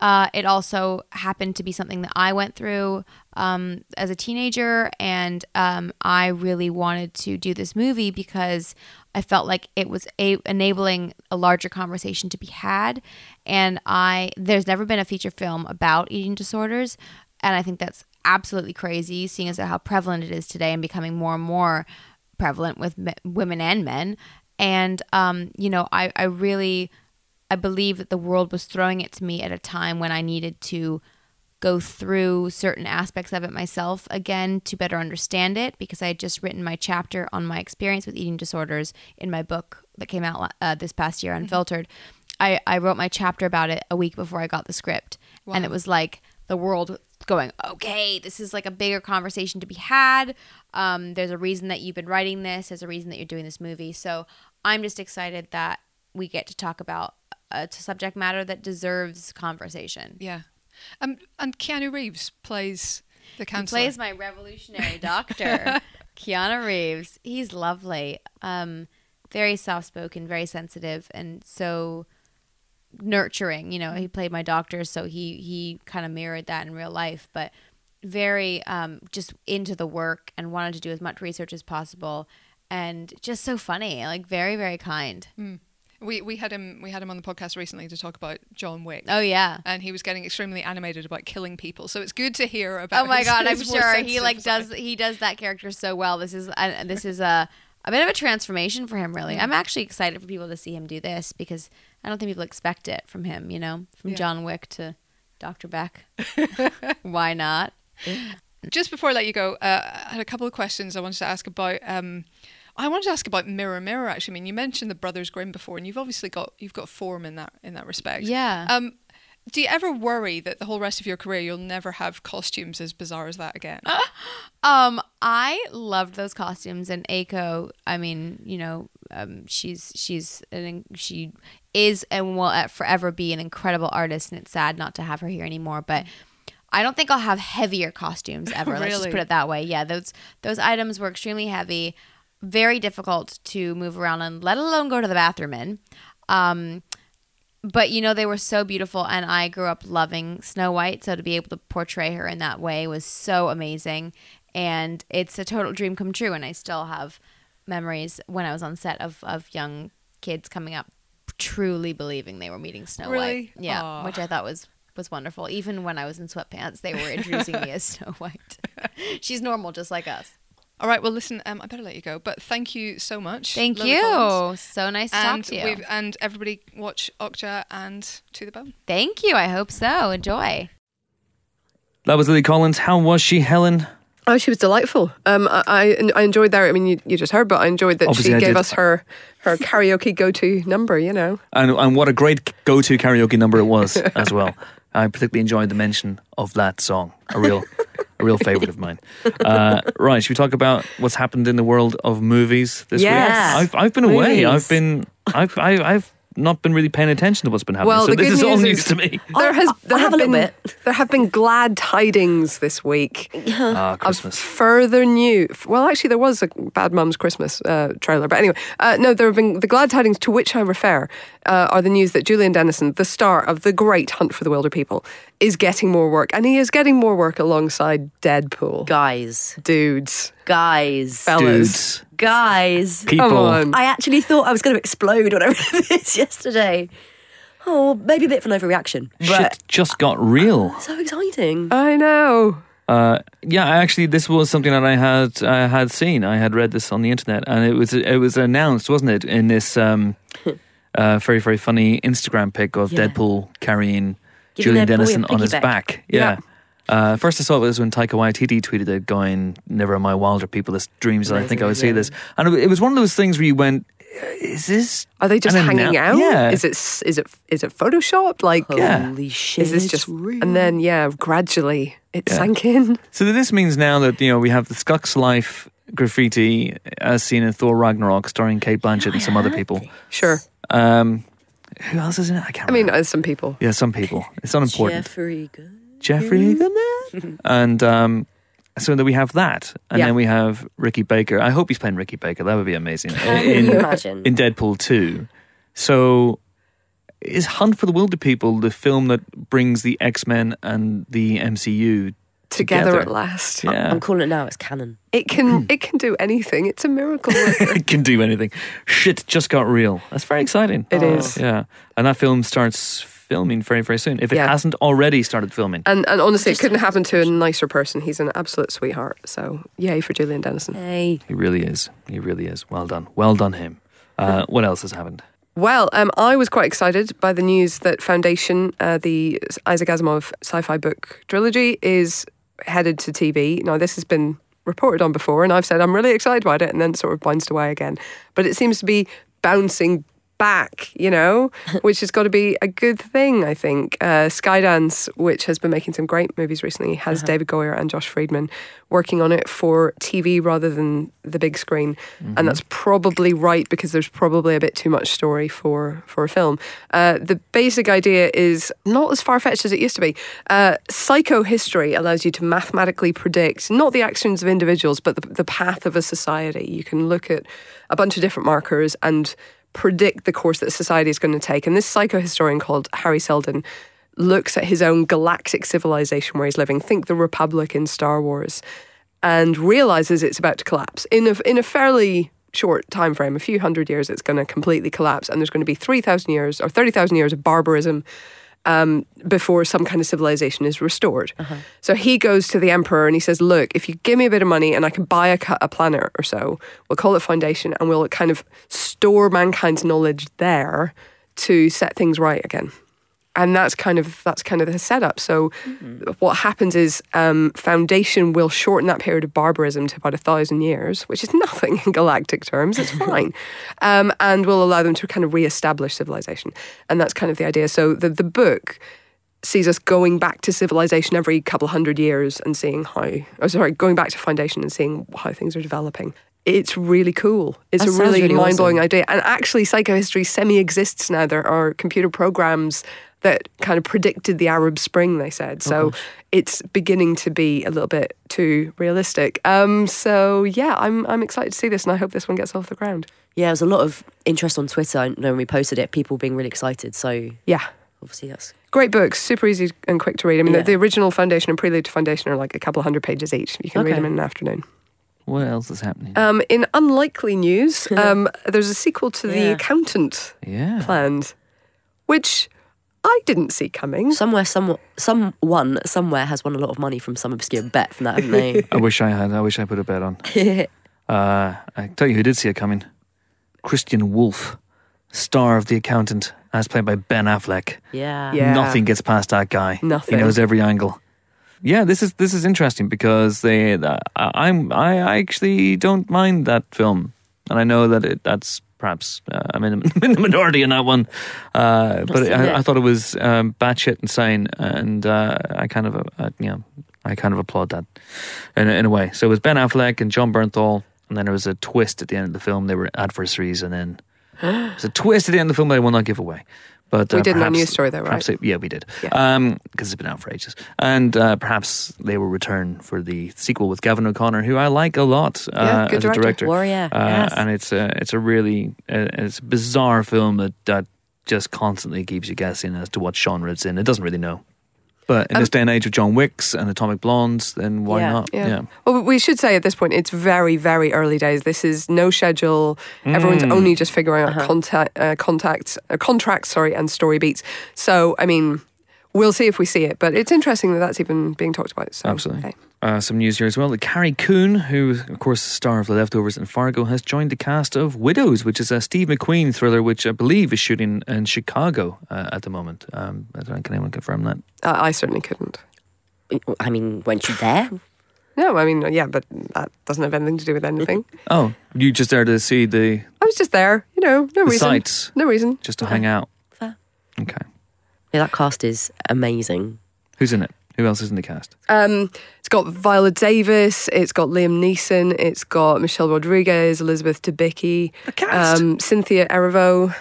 Uh, it also happened to be something that I went through um, as a teenager, and um, I really wanted to do this movie because I felt like it was a- enabling a larger conversation to be had. And I, there's never been a feature film about eating disorders, and I think that's absolutely crazy, seeing as how prevalent it is today and becoming more and more prevalent with me- women and men. And um, you know, I, I really I believe that the world was throwing it to me at a time when I needed to go through certain aspects of it myself again to better understand it because I had just written my chapter on my experience with eating disorders in my book that came out uh, this past year, Unfiltered. I, I wrote my chapter about it a week before I got the script. And it was like the world going, okay, this is like a bigger conversation to be had. Um, there's a reason that you've been writing this, there's a reason that you're doing this movie. So I'm just excited that we get to talk about a subject matter that deserves conversation. Yeah. Um, and Keanu Reeves plays the He plays my revolutionary doctor, <laughs> Keanu Reeves. He's lovely. Um, very soft spoken, very sensitive, and so nurturing. You know, he played my doctor, so he he kind of mirrored that in real life, but very um, just into the work and wanted to do as much research as possible, and just so funny, like very very kind. we we had him we had him on the podcast recently to talk about John Wick. Oh yeah. And he was getting extremely animated about killing people, so it's good to hear about. Oh my his- god, <laughs> I'm sure he like does he does that character so well. This is uh, this is a a bit of a transformation for him. Really, I'm actually excited for people to see him do this because I don't think people expect it from him. You know, from Yeah. John Wick to Dr. Beck. <laughs> <laughs> Why not? Just before I let you go, uh, I had a couple of questions I wanted to ask about. Um, I wanted to ask about Mirror Mirror. Actually, I mean, you mentioned the Brothers Grimm before, and you've obviously got you've got form in that in that respect. Yeah. Um, do you ever worry that the whole rest of your career you'll never have costumes as bizarre as that again? <laughs> Um, I loved those costumes and Eiko. I mean, you know, um, she's she's an, she is and will forever be an incredible artist, and it's sad not to have her here anymore. But I don't think I'll have heavier costumes <laughs> ever. Let's just put it that way. Yeah, those those items were extremely heavy, very difficult to move around and let alone go to the bathroom in. Um, but you know they were so beautiful and i grew up loving snow white so to be able to portray her in that way was so amazing and it's a total dream come true and i still have memories when i was on set of, of young kids coming up truly believing they were meeting snow Really? white yeah Aw. which i thought was was wonderful even when i was in sweatpants they were introducing me as <laughs> snow white she's normal just like us All right. Well, listen. Um, I better let you go. But thank you so much. thank Lily you Collins. so nice to And talk to you we've and everybody watch Okja and To the Bone. thank you i hope so enjoy That was Lily Collins. How was she, Helen? Oh, she was delightful. Um, I, I I enjoyed that. I mean, you, you just heard, but I enjoyed that Obviously she I gave did. us her her karaoke go to number. You know, And, and what a great go to karaoke number it was as well. <laughs> I particularly enjoyed the mention of that song. A real, <laughs> a real favorite of mine. Uh, right, should we talk about what's happened in the world of movies this Yes. week? I've, I've been away. I've been, I've, I, I've not been really paying attention to what's been happening. Well, so this is all news news is- to me. <laughs> There has I- there I have a been little bit. there have been glad tidings this week. <laughs> Ah, of Christmas. further new. Well, actually, there was a Bad Mums Christmas uh, trailer, but anyway, uh, no, there have been the glad tidings to which I refer uh, are the news that Julian Dennison, the star of the great Hunt for the Wilderpeople, is getting more work, and he is getting more work alongside Deadpool. Guys, Dudes, guys, fellas, Dudes, guys. people. come on. I actually thought I was going to explode when I <laughs> read this yesterday. Oh, maybe a bit of an overreaction, but Shit just got real. <gasps> so exciting. I know. Uh, yeah, actually, this was something that I had I had seen. I had read this on the internet, and it was it was announced, wasn't it, in this um, <laughs> uh, very very funny Instagram pic of Yeah. Deadpool carrying Giving Julian their boy a Dennison on his piggyback. back. Yeah. Uh, first, I saw it was when Taika Waititi tweeted it, going, "Never mind Wilderpeople, this dreams that I think I would see this." And it, it was one of those things where you went, "Is this? Are they just hanging annou- out? Yeah. Is it is it is it photoshopped? Like, Yeah. Holy shit! is this just? real. And then yeah, gradually it Yeah. sank in. <laughs> So this means now that you know we have the Skux Life graffiti as seen in Thor Ragnarok, starring Cate Blanchett and some other people. Sure. Um, who else is in it? I can't. I mean, remember. uh, some people. yeah, some people. It's unimportant. Jeffrey Good. Jeffrey, then there <laughs> and um, so that we have that, and Yeah. then we have Ricky Baker. I hope he's playing Ricky Baker. That would be amazing Can in you imagine? in Deadpool two. So. Is Hunt for the Wilderpeople the film that brings the X Men and the MCU Together, together? at last. Yeah, I'm calling it now. It's canon. It can it can do anything. It's a miracle. worker. <laughs> <laughs> it can do anything. Shit just got real. That's very exciting. It is. Yeah. And that film starts filming very, very soon. If it Yeah. hasn't already started filming. and and honestly, it couldn't happen to a nicer person. He's an absolute sweetheart. So yay for Julian Dennison. Yay. He really is. He really is. Well done. Well done him. Uh, what else has happened? Well, um, I was quite excited by the news that Foundation, uh, the Isaac Asimov sci-fi book trilogy, is headed to TV. Now, this has been reported on before, and I've said I'm really excited about it, and then it sort of bounced away again. But it seems to be bouncing back, you know, <laughs> which has got to be a good thing, I think. Uh, Skydance, which has been making some great movies recently, has David Goyer and Josh Friedman working on it for TV rather than the big screen, and that's probably right because there's probably a bit too much story for for a film. Uh, the basic idea is not as far fetched as it used to be. Uh, psychohistory allows you to mathematically predict not the actions of individuals, but the, the path of a society. You can look at a bunch of different markers and predict the course that society is going to take. And this psychohistorian called Hari Seldon looks at his own galactic civilization where he's living. Think the Republic in Star Wars, and realizes it's about to collapse in a in a fairly short time frame, a few hundred years. It's going to completely collapse, and there's going to be three thousand years or thirty thousand years of barbarism. Um, before some kind of civilization is restored. So he goes to the emperor and he says, Look, if you give me a bit of money and I can buy a, a planet or so, we'll call it Foundation and we'll kind of store mankind's knowledge there to set things right again and that's kind of that's kind of the setup. So what happens is um, Foundation will shorten that period of barbarism to about a thousand years, which is nothing in galactic terms. It's <laughs> fine, um, and will allow them to kind of re-establish civilization, and that's kind of the idea. So the the book sees us going back to civilization every couple hundred years and seeing how, oh sorry, going back to Foundation and seeing how things are developing. It's really cool. It's That a really, really mind blowing awesome. idea. And actually, psychohistory semi exists now. There are computer programs that kind of predicted the Arab Spring, they said. So it's beginning to be a little bit too realistic. Um, so yeah, I'm, I'm excited to see this and I hope this one gets off the ground. yeah, there was a lot of interest on Twitter. I know when we posted it, people being really excited. So Yeah. obviously that's Great books, super easy and quick to read. I mean, Yeah. the, the original Foundation and Prelude to Foundation are like a couple of hundred pages each. You can read Okay. them in an afternoon. What else is happening? Um, in unlikely news, um, there's a sequel to The Accountant yeah. planned, which I didn't see coming. somewhere, some, someone somewhere has won a lot of money from some obscure bet from that, haven't they? <laughs> I wish I had. I wish I put a bet on. <laughs> Uh, I tell you who did see it coming. Christian Wolff, star of The Accountant, as played by Ben Affleck. yeah. Yeah. Nothing gets past that guy. Nothing. He knows every angle. Yeah, this is this is interesting because they. Uh, I- I'm I I actually don't mind that film, and I know that it, that's perhaps uh, I'm in, <laughs> in the minority in that one, uh, but I. I thought it was um, batshit insane, and uh, I kind of uh, uh, you know I kind of applaud that in, a- in a way. So it was Ben Affleck and Jon Bernthal, and then there was a twist at the end of the film. They were adversaries, and then <gasps> There's a twist at the end of the film that I will not give away. But We uh, did in our perhaps- news story though, right? perhaps it- yeah, we did. Yeah. Because it's been out for ages. And uh, perhaps they will return for the sequel with Gavin O'Connor, who I like a lot uh, Yeah, good as a director. director. Warrior, Uh, yes. And it's a, it's a really uh, it's a bizarre film that, that just constantly keeps you guessing as to what genre it's in. It doesn't really know. But in this day and age of John Wicks and Atomic Blondes, then why Yeah. not? Yeah. Well, we should say at this point, it's very, very early days. This is no schedule. Everyone's Mm. only just figuring out Uh-huh. contact, uh, contacts, uh, contracts, sorry, and story beats. So, I mean, we'll see if we see it. But it's interesting that that's even being talked about. So, Absolutely. okay. Uh, some news here as well. that Carrie Coon, who, of course, the star of The Leftovers and Fargo, has joined the cast of Widows, which is a Steve McQueen thriller, which I believe is shooting in Chicago uh, at the moment. Um, I don't- can anyone confirm that? I, I certainly couldn't. I mean, weren't you there? No, I mean, yeah, but that doesn't have anything to do with anything. Oh, you just there to see the, I was just there, you know, no the reason. sights, No reason. just to hang out. Fair. Okay. Yeah, that cast is amazing. Who's in it? Who else is in the cast? Um, it's got Viola Davis, it's got Liam Neeson, it's got Michelle Rodriguez, Elizabeth Debicki, A cast? um, Cynthia Erivo.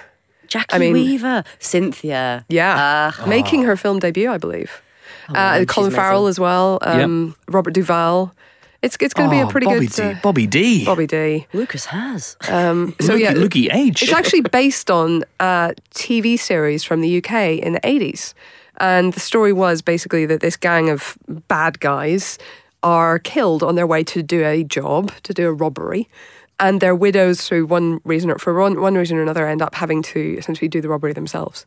Jacki I mean- Weaver, Cynthia. Yeah, Ah. making her film debut, I believe. Oh, uh, Colin Farrell amazing. as well. Um, Robert Duvall. It's it's going to be a Oh, pretty Bobby good D. uh, Bobby D. Bobby D. Lukas Haas. Um, <laughs> so Look- yeah, looky age. it's actually based on a TV series from the UK in the 80s. And the story was basically that this gang of bad guys are killed on their way to do a job, to do a robbery. And their widows, through one reason or for one, one reason or another, end up having to essentially do the robbery themselves.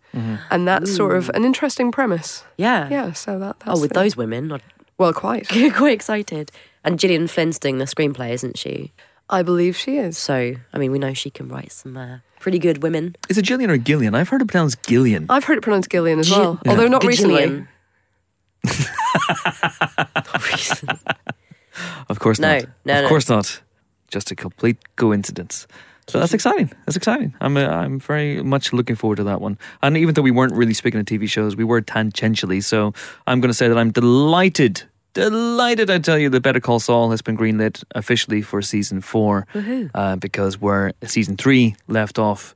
And that's sort of an interesting premise. Yeah. Yeah, so that, that's Oh, with the- those women, I'd Well, quite. <laughs> quite excited. And Gillian Flynn's doing the screenplay, isn't she? I believe she is. So, I mean, we know she can write some uh, pretty good women. Is it Gillian or Gillian? I've heard it pronounced Gillian. I've heard it pronounced Gillian as Gi- well, although not recently. Gillian. <laughs> Of course No, not. no, of no. course not. Just a complete coincidence. So that's exciting. That's exciting. I'm uh, I'm very much looking forward to that one. And even though we weren't really speaking of TV shows, we were tangentially. So I'm going to say that I'm delighted, delighted. I tell you, that Better Call Saul has been greenlit officially for season 4 uh, because where season three left off.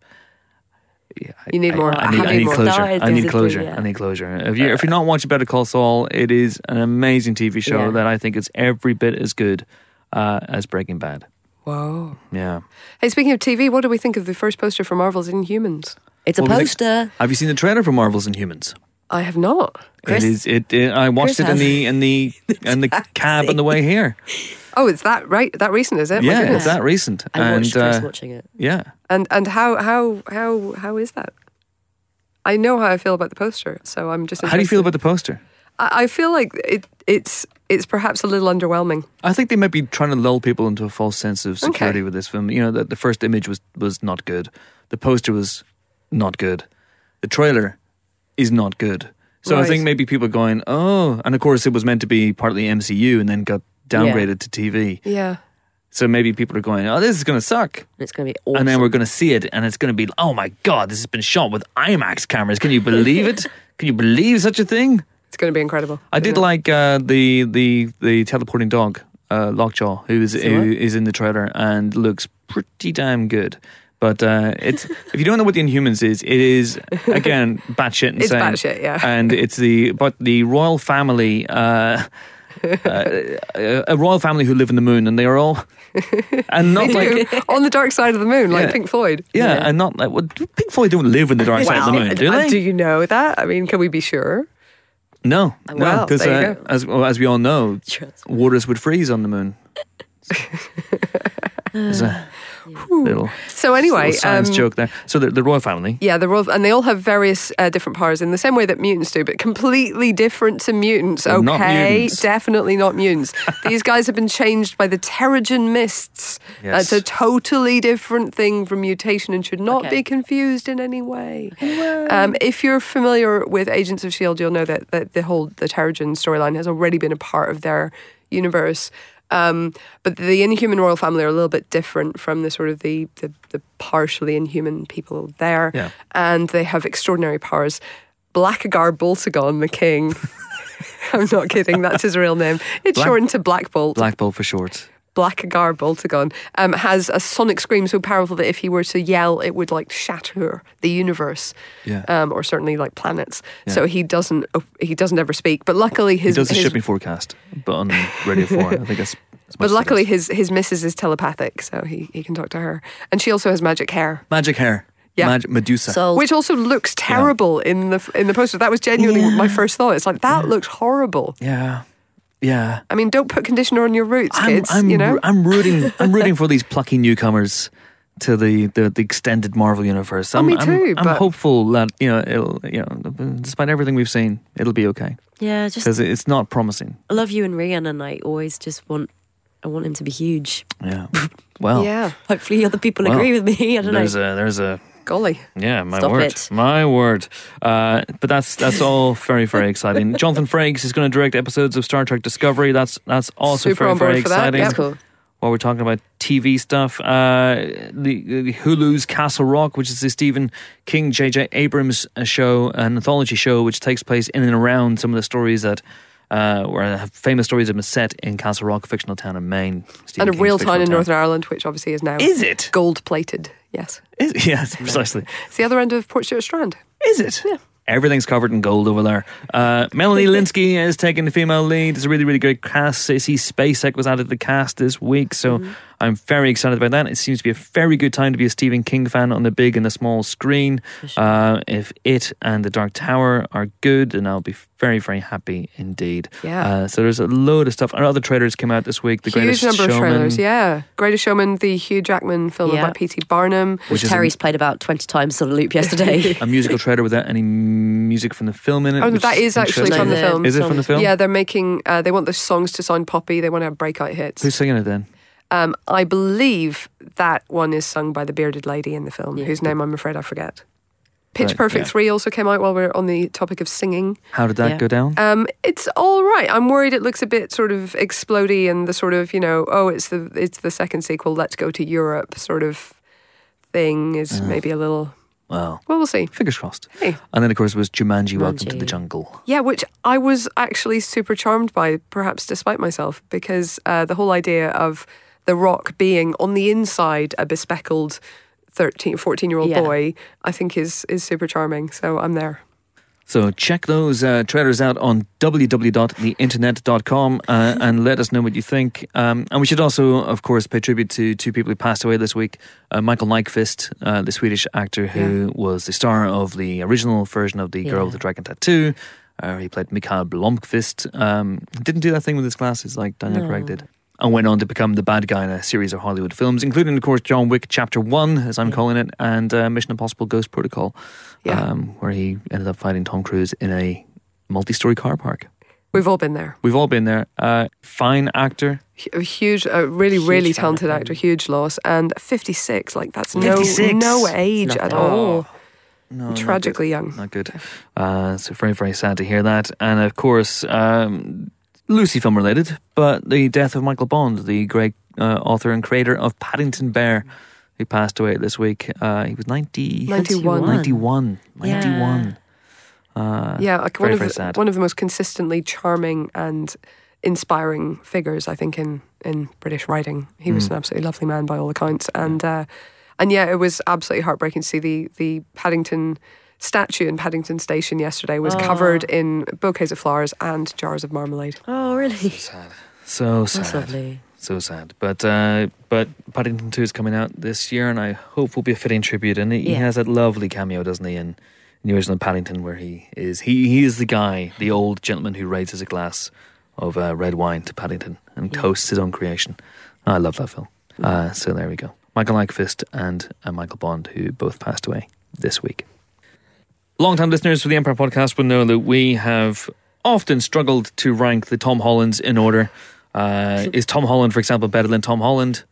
Yeah, I- You need I- more. I, need, Have I need more? closure. No, I need closure. three, yeah. I need closure. If you if you're not watching Better Call Saul, it is an amazing TV show Yeah. that I think is every bit as good uh, as Breaking Bad. Whoa. Yeah. Hey, speaking of TV, what do we think of the first poster for Marvel's Inhumans? It's a What do you think? poster. Have you seen the trailer for Marvel's Inhumans? I have not. Chris? it is. It. it I watched Chris it in the in the <laughs> in the cab on the way here. Oh, it's that right? That recent, is it? Yeah, it's that recent. I and watched Chris uh, watching it. yeah, And and how how how how is that? I know how I feel about the poster, so I'm just. how do you feel about the poster? I, I feel like it it's it's perhaps a little underwhelming. I think they might be trying to lull people into a false sense of security Okay. with this film. You know, that the first image was was not good. The poster was not good. The trailer is not good. So I think maybe people are going, oh, and of course it was meant to be partly MCU and then got downgraded to TV. Yeah. So maybe people are going, oh, this is going to suck. It's going to be awesome. And then we're going to see it, and it's going to be, oh my god, this has been shot with IMAX cameras. Can you believe it? <laughs> Can you believe such a thing? It's going to be incredible. I did Yeah. like uh, the the the teleporting dog, uh, Lockjaw, who is who is in the trailer and looks pretty damn good. But uh, it's if you don't know what the Inhumans is, it is again <laughs> batshit insane. It's batshit, yeah. And it's the but the royal family. Uh, <laughs> uh, a royal family who live in the moon, and they are all, and not like <laughs> on the dark side of the moon, like Yeah. Pink Floyd. yeah, and not like well, Pink Floyd don't live in the dark side of the moon, do they? do you know that? I mean, can we be sure? no, no, Well, because uh, as well, as we all know, waters would freeze on the moon. There's a little So anyway, little science um, joke there. So the, the royal family. Yeah, the royal, and they all have various uh, different powers in the same way that mutants do, but completely different to mutants. They're Okay, not mutants. definitely not mutants. <laughs> These guys have been changed by the Terrigen mists. Yes. That's a totally different thing from mutation and should not Okay. be confused in any way. Um, if you're familiar with Agents of Shield, you'll know that, that the whole the Terrigen storyline has already been a part of their universe. Um, but the Inhuman royal family are a little bit different from the sort of the, the, the partially inhuman people there. Yeah. And they have extraordinary powers. Blackagar Boltagon, the king. <laughs> I'm not kidding, that's his real name. It's Black- shortened to Black Bolt. Black Bolt for short. Black Agar Boltagon, um, has a sonic scream so powerful that if he were to yell, it would like shatter the universe, Yeah. um, or certainly like planets. So he doesn't he doesn't ever speak. But luckily, He his, does the his shipping forecast, but on Radio 4. I think that's. <laughs> but luckily, his his missus is telepathic, so he, he can talk to her, and she also has magic hair. Magic hair. Yeah. Mag- Medusa. So Which also looks terrible in the in the poster. That was genuinely my first thought. It's like that looks horrible. yeah. Yeah. I mean, don't put conditioner on your roots, I'm, kids. I'm, you know, I'm rooting. I'm rooting for <laughs> these plucky newcomers to the, the, the extended Marvel universe. Oh, I'm, Oh, me I'm- too, I'm, hopeful that you know it'll you know despite everything we've seen, it'll be okay yeah, just because it's not promising. I love Iwan Rheon, and I always just want I want him to be huge. Yeah. Well. yeah, <laughs> Hopefully, other people Well, agree with me. I don't know. There's a there's a golly. Yeah, my Stop word, it. my word. Uh, but that's that's all very very <laughs> exciting. Jonathan Frakes is going to direct episodes of Star Trek Discovery. That's that's also Super very very for that, exciting. yeah. cool. While we're talking about TV stuff, uh, the, the Hulu's Castle Rock, which is the Stephen King, J.J. Abrams uh, show, an anthology show, which takes place in and around some of the stories that. Uh, where famous stories have been set in Castle Rock, a fictional town in Maine, Stephen and a King's real town in Northern Ireland, which obviously is now Is it? gold plated. Yes, Is, <laughs> yes, precisely. <laughs> it's the other end of Port Portstewart Strand. Is it? Yeah. Everything's covered in gold over there. Uh, Melanie Lynskey is taking the female lead. It's a really, really great cast. Sissy Spacek was added to the cast this week, so I'm very excited about that. It seems to be a very good time to be a Stephen King fan on the big and the small screen. Uh, if it and The Dark Tower are good, then I'll be very, very happy indeed. Yeah. Uh, so there's a load of stuff. And other trailers came out this week. The Huge Greatest number of trailers. Yeah, Greatest Showman, the Hugh Jackman film Yeah. about P.T. Barnum. Which Which is a- Terry's played about twenty times on a loop yesterday. <laughs> A musical trailer without any music from the film in it. Oh, which that is actually from the film. Is it from the film? Yeah, they're making. Uh, they want the songs to sound poppy. They want to have breakout hits. Who's singing it then? Um, I believe that one is sung by the bearded lady in the film, Yeah. whose name I'm afraid I forget. Pitch Right, Perfect yeah. 3 also came out while we are on the topic of singing. How did that Yeah. go down? Um, it's all right. I'm worried it looks a bit sort of explodey and the sort of, you know, oh, it's the it's the second sequel, let's go to Europe sort of thing is maybe a little. Well, Well, we'll see. fingers crossed. Hey. And then, of course, was Jumanji, Welcome to the Jungle. Yeah, which I was actually super charmed by, perhaps despite myself, because uh, the whole idea of The Rock being on the inside a bespeckled 13, 14 year old Yeah. boy, I think is, is super charming. So I'm there. So check those uh, trailers out on www.theinternet.com uh, <laughs> and let us know what you think. Um, and we should also, of course, pay tribute to two people who passed away this week. Uh, Michael Nyqvist, uh, the Swedish actor who was the star of the original version of The Girl Yeah. with the Dragon Tattoo. Uh, he played Mikael Blomkvist. Um, didn't do that thing with his glasses like Daniel Craig did. And went on to become the bad guy in a series of Hollywood films, including, of course, John Wick Chapter 1, as I'm calling it, and uh, Mission Impossible Ghost Protocol, Yeah. um, where he ended up fighting Tom Cruise in a multi story car park. We've all been there. We've all been there. Uh, fine actor. A huge, a really, Huge really talented him. actor, huge loss. And 56, like that's 56? no no age at all. No, Tragically good. young. Not good. Uh, so very, very sad to hear that. And of course, um, loosely film related, but the death of Michael Bond, the great uh, author and creator of Paddington Bear, who passed away this week. Uh, he was 90, 91. 91. 91. Uh, Yeah, like one of very the, sad. one of the most consistently charming and inspiring figures I think in in British writing. He Hmm. was an absolutely lovely man by all accounts, and uh, and yeah, it was absolutely heartbreaking to see the the Paddington statue in Paddington Station yesterday was covered in bouquets of flowers and jars of marmalade. oh, really? so sad. That's lovely. So sad. But uh, but Paddington 2 is coming out this year, and I hope will be a fitting tribute. And he Yeah. has that lovely cameo, doesn't he, in, in the original Paddington, where he is he, he is the guy, the old gentleman who raises a glass of uh, red wine to Paddington and toasts his own creation. I love that film. Uh, so there we go. Michael Nyqvist and uh, Michael Bond, who both passed away this week. Long-time listeners for the Empire podcast will know that we have often struggled to rank the Tom Hollands in order. Uh, is Tom Holland, for example, better than Tom Holland?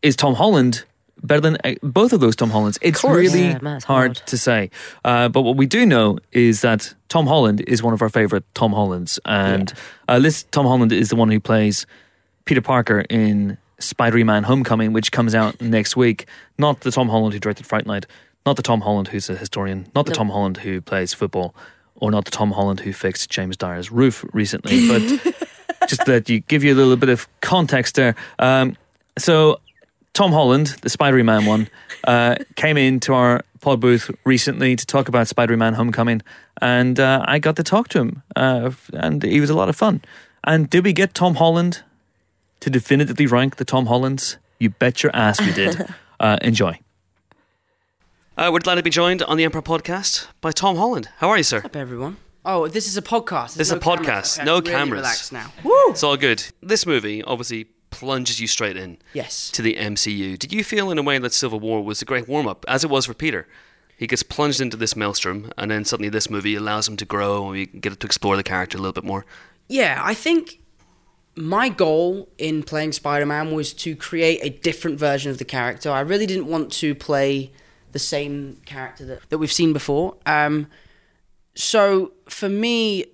Is Tom Holland better than uh, both of those Tom Hollands? It's really Yeah, man, it's hard, hard. to say. Uh, but what we do know is that Tom Holland is one of our favorite Tom Hollands, and uh, this Tom Holland is the one who plays Peter Parker in Spider-Man: Homecoming, which comes out next week. Not the Tom Holland who directed Fright Night, not the Tom Holland who's a historian, not the No. Tom Holland who plays football, or not the Tom Holland who fixed James Dyer's roof recently, but <laughs> just that you give you a little bit of context there. Um, so, Tom Holland, the Spider Man one, uh, came into our pod booth recently to talk about Spider Man Homecoming, and uh, I got to talk to him, uh, and he was a lot of fun. And did we get Tom Holland to definitively rank the Tom Hollands? You bet your ass we did. <laughs> Uh, enjoy. Uh, we're glad to be joined on the Empire podcast by Tom Holland. How are you, sir? up, everyone? Oh, this is a podcast. This is There's a no cameras. podcast, Okay, no I'm really cameras. Relaxed now. It's all good. This movie obviously plunges you straight in Yes. to the MCU. Did you feel in a way that Civil War was a great warm up, as it was for Peter? He gets plunged into this maelstrom, and then suddenly this movie allows him to grow, and we get to explore the character a little bit more. Yeah, I think my goal in playing Spider-Man was to create a different version of the character. I really didn't want to play the same character that, that we've seen before. Um, so for me,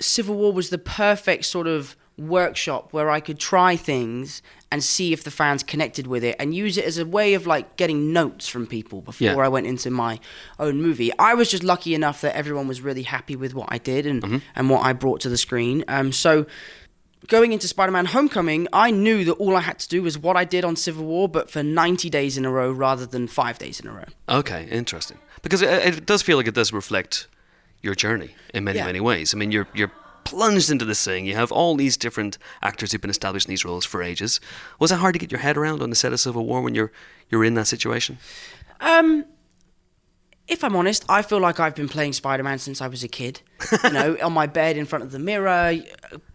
Civil War was the perfect sort of workshop where I could try things and see if the fans connected with it and use it as a way of like getting notes from people before Yeah. I went into my own movie. I was just lucky enough that everyone was really happy with what I did and, and what I brought to the screen. Um, so going into Spider-Man Homecoming, I knew that all I had to do was what I did on Civil War, but for 90 days in a row rather than five days in a row. Okay, interesting. Because it, it does feel like it does reflect your journey in many, Yeah. many ways. I mean, you're you're plunged into this thing. You have all these different actors who've been established in these roles for ages. Was it hard to get your head around on the set of Civil War when you're you're in that situation? Um, if I'm honest, I feel like I've been playing Spider-Man since I was a kid. You know, <laughs> on my bed in front of the mirror.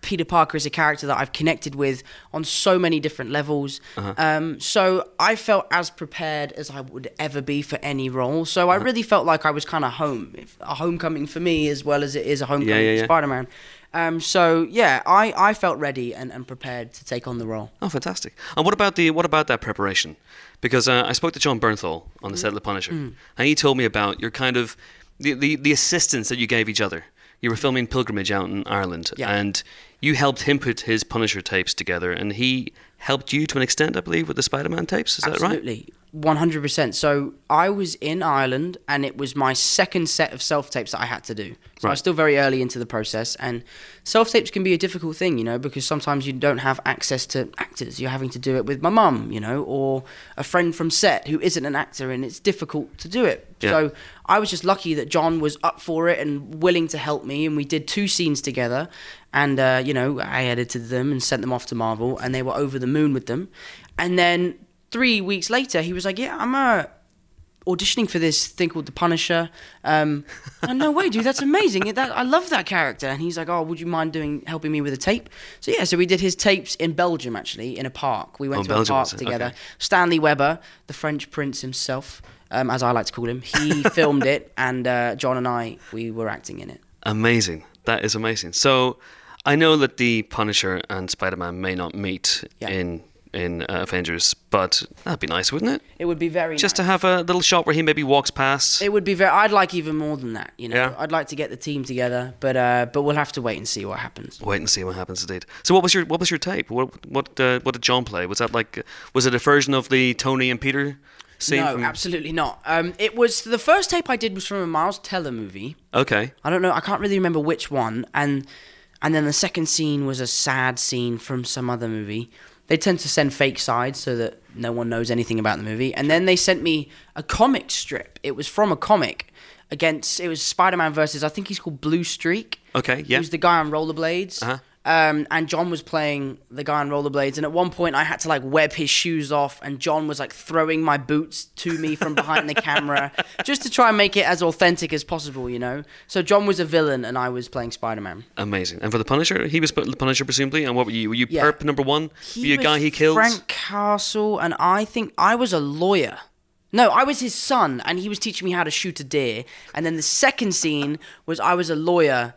Peter Parker is a character that I've connected with on so many different levels. Um, so I felt as prepared as I would ever be for any role. So I really felt like I was kind of home, if, a homecoming for me as well as it is a homecoming yeah, for yeah. Spider-Man. Um, so yeah, I, I felt ready and, and prepared to take on the role. Oh, fantastic! And what about the what about that preparation? Because uh, I spoke to Jon Bernthal on the set of The Punisher, Mm. and he told me about your kind of the, the the assistance that you gave each other. You were filming Pilgrimage out in Ireland, Yeah. and you helped him put his Punisher tapes together, and he helped you to an extent, I believe, with the Spider-Man tapes. Is that right? Absolutely. 100%. So I was in Ireland and it was my second set of self tapes that I had to do. So I was still very early into the process. And self tapes can be a difficult thing, you know, because sometimes you don't have access to actors. You're having to do it with my mum, you know, or a friend from set who isn't an actor and it's difficult to do it. Yeah. So I was just lucky that Jon was up for it and willing to help me. And we did two scenes together. And, uh, you know, I edited them and sent them off to Marvel and they were over the moon with them. And then three weeks later, he was like, "Yeah, I'm uh, auditioning for this thing called The Punisher." Um, and <laughs> no way, dude, that's amazing. That I love that character. And he's like, "Oh, would you mind doing helping me with a tape?" So yeah, so we did his tapes in Belgium, actually, in a park. We went Oh, to Belgium, a park together. Okay. Stanley Weber, the French prince himself, um, as I like to call him, he <laughs> filmed it, and uh, Jon and I we were acting in it. Amazing. That is amazing. So, I know that the Punisher and Spider-Man may not meet Yeah. in in uh, Avengers, but that'd be nice, wouldn't it? It would be very Just to have a little shot where he maybe walks past. It would be very. I'd like even more than that. You know, Yeah. I'd like to get the team together, but uh, but we'll have to wait and see what happens. Wait and see what happens indeed. So what was your what was your tape? What what uh, what did Jon play? Was that like was it a version of the Tony and Peter scene? no, from- absolutely not. Um, it was the first tape I did was from a Miles Teller movie. Okay. I don't know. I can't really remember which one. And and then the second scene was a sad scene from some other movie. They tend to send fake sides so that no one knows anything about the movie. And then they sent me a comic strip. It was from a comic against. It was Spider-Man versus. I think he's called Blue Streak. Okay. Yeah. Who's the guy on rollerblades? Uh-huh. Um, and Jon was playing the guy on rollerblades, and at one point I had to like web his shoes off, and Jon was like throwing my boots to me from behind the camera, <laughs> just to try and make it as authentic as possible, you know. So Jon was a villain, and I was playing Spider Man. Amazing. And for the Punisher, he was the Punisher presumably. And what were you? Were you Yeah. perp number one? were you a guy he killed? Frank Castle, and I think I was a lawyer. No, I was his son, and he was teaching me how to shoot a deer. And then the second scene was I was a lawyer,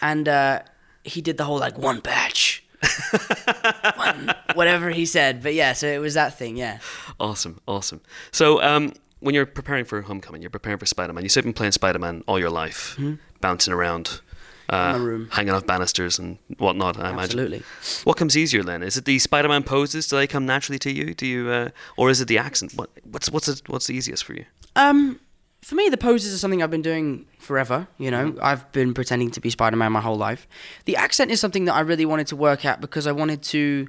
and uh, he did the whole like one batch, <laughs> one, whatever he said. But yeah, so it was that thing. Yeah. Awesome. Awesome. So um, when you're preparing for Homecoming, you're preparing for Spider-Man. You said you've been playing Spider-Man all your life, bouncing around. Uh, hanging off banisters and whatnot. I imagine. Absolutely. What comes easier then? Is it the Spider-Man poses? Do they come naturally to you? Do you, uh, or is it the accent? What, what's what's the, what's the easiest for you? Um, for me, the poses are something I've been doing forever. You know, mm. I've been pretending to be Spider Man my whole life. The accent is something that I really wanted to work at because I wanted to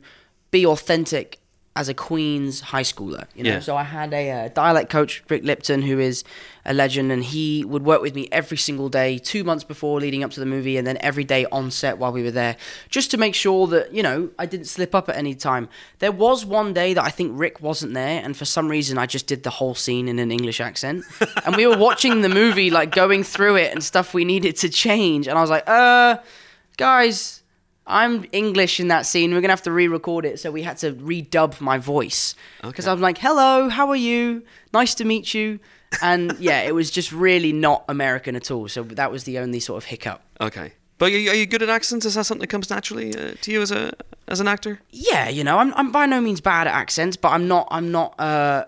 be authentic as a Queens high schooler. You know, Yeah. so I had a uh, dialect coach, Rick Lipton, who is a legend, and he would work with me every single day, two months before leading up to the movie, and then every day on set while we were there, just to make sure that you know I didn't slip up at any time. There was one day that I think Rick wasn't there, and for some reason I just did the whole scene in an English accent, <laughs> and we were watching the movie, like going through it and stuff we needed to change, and I was like, uh, guys. I'm English in that scene. We're gonna have to re-record it, so we had to redub my voice because I'm like, "Hello, how are you? Nice to meet you." And <laughs> yeah, it was just really not American at all. So that was the only sort of hiccup. Okay. But are you, are you good at accents? Is that something that comes naturally uh, to you as a as an actor? Yeah, you know, I'm I'm by no means bad at accents, but I'm not I'm not uh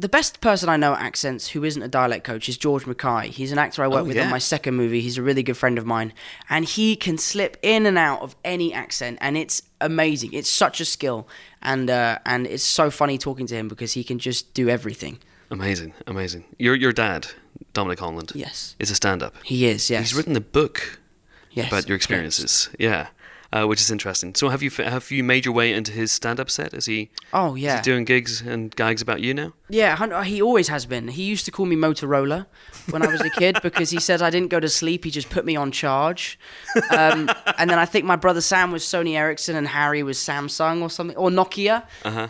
the best person I know at accents who isn't a dialect coach is George Mackay. He's an actor I work Oh, with yeah. on my second movie. He's a really good friend of mine, and he can slip in and out of any accent, and it's amazing. It's such a skill, and uh, and it's so funny talking to him because he can just do everything. Amazing, amazing. Your your dad, Dominic Holland, Yes, is a stand-up. he is. Yes, He's written a book yes, about your yes. experiences. Yeah. Uh, which is interesting. So have you have you made your way into his stand-up set? Is he, Oh is yeah, he doing gigs and gags about you now? Yeah, uh, he always has been. He used to call me Motorola when I was a kid <laughs> because he said I didn't go to sleep. He just put me on charge. Um, and then I think my brother Sam was Sony Ericsson and Harry was Samsung or something, or Nokia.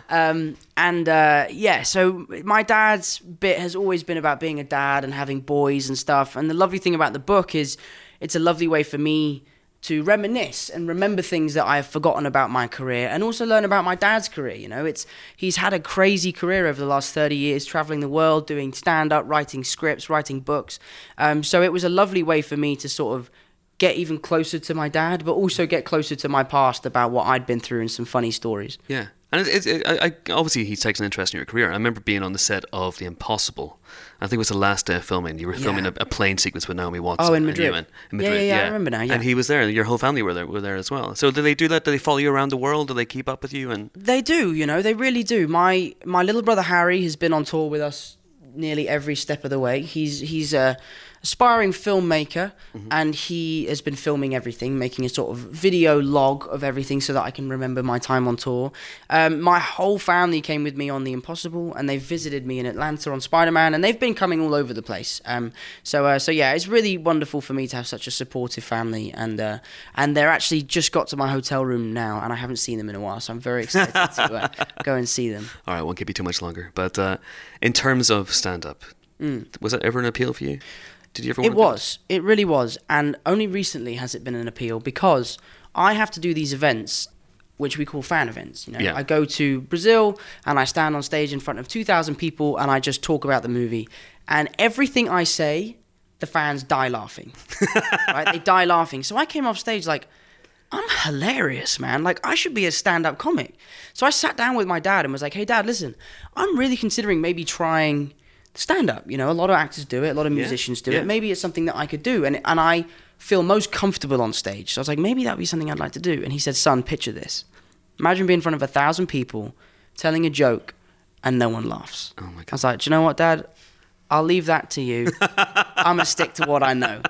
Um, and uh, yeah, so my dad's bit has always been about being a dad and having boys and stuff. And the lovely thing about the book is it's a lovely way for me to reminisce and remember things that I've forgotten about my career and also learn about my dad's career. You know, it's he's had a crazy career over the last 30 years, traveling the world, doing stand up, writing scripts, writing books. Um, so it was a lovely way for me to sort of get even closer to my dad, but also get closer to my past about what I'd been through and some funny stories. Yeah, and it's, it's, I, I, obviously he takes an interest in your career. I remember being on the set of The Impossible. I think it was the last day of filming. You were filming Yeah. a, a plane sequence with Naomi Watts. Oh, in Madrid. and- in Yeah, Madrid. yeah, yeah, I remember now, yeah. and he was there. Your whole family were there. Were there as well. So do they do that? Do they follow you around the world? Do they keep up with you? And They do, you know, they really do. My my little brother Harry has been on tour with us nearly every step of the way. He's he's a aspiring filmmaker and he has been filming everything, making a sort of video log of everything so that I can remember my time on tour. Um, my whole family came with me on The Impossible and they visited me in Atlanta on Spider-Man and they've been coming all over the place. Um, so uh, so yeah, it's really wonderful for me to have such a supportive family and uh, and they're actually just got to my hotel room now and I haven't seen them in a while, so I'm very excited to uh, <laughs> go and see them. all right, won't keep you too much longer. But uh, in terms of stand-up, was that ever an appeal for you? Did you ever? It was. It really was. And only recently has it been an appeal because I have to do these events which we call fan events. You know, Yeah. I go to Brazil and I stand on stage in front of 2,000 people and I just talk about the movie. And everything I say, the fans die laughing. <laughs> right? They die laughing. So I came off stage like, I'm hilarious, man. Like, I should be a stand up comic. So I sat down with my dad and was like, hey, dad, listen, I'm really considering maybe trying stand up. You know, a lot of actors do it, a lot of musicians do yeah. it. Maybe it's something that I could do. And, and I feel most comfortable on stage. So I was like, maybe that would be something I'd like to do. And he said, son, picture this. Imagine being in front of a thousand people telling a joke and no one laughs. Oh my god! I was like, do you know what, dad? I'll leave that to you. <laughs> I'm gonna stick to what I know.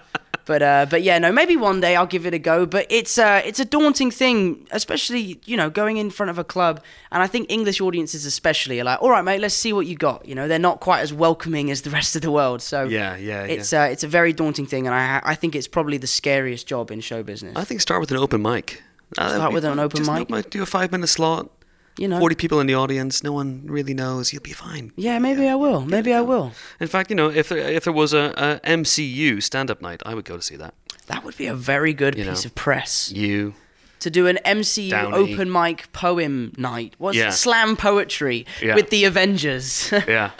But uh, but yeah, no, maybe one day I'll give it a go. But it's uh, it's a daunting thing, especially you know going in front of a club, and I think English audiences especially are like, all right, mate, let's see what you got. You know, they're not quite as welcoming as the <laughs> rest of the world. So Yeah, yeah, it's uh, it's a very daunting thing, and I I think it's probably the scariest job in show business. I think start with an open mic. Start with an open Just mic? Do a five-minute slot. You know, Forty people in the audience. No one really knows. You'll be fine. yeah, maybe I will. Maybe I will. In fact, you know, if there, if there was a, a MCU stand-up night, I would go to see that. That would be a very good You piece know. of press. You, to do an MCU Downey. open mic poem night. What's Yeah. slam poetry Yeah. with the Avengers? <laughs> yeah,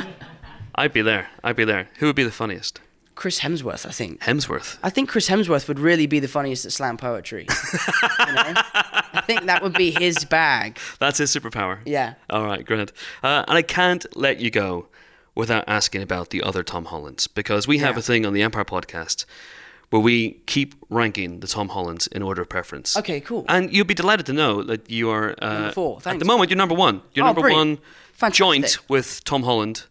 I'd be there. I'd be there. Who would be the funniest? Chris Hemsworth, I think. Hemsworth. I think Chris Hemsworth would really be the funniest at slam poetry. you know? I think that would be his bag. That's his superpower. Yeah. All right, great. Uh, and I can't let you go without asking about the other Tom Hollands because we have Yeah. a thing on the Empire podcast where we keep ranking the Tom Hollands in order of preference. Okay, cool. And you'll be delighted to know that you are uh, Number four, Thanks. At the moment, you're number one. You're Oh, number brilliant. one Fantastic. joint with Tom Holland,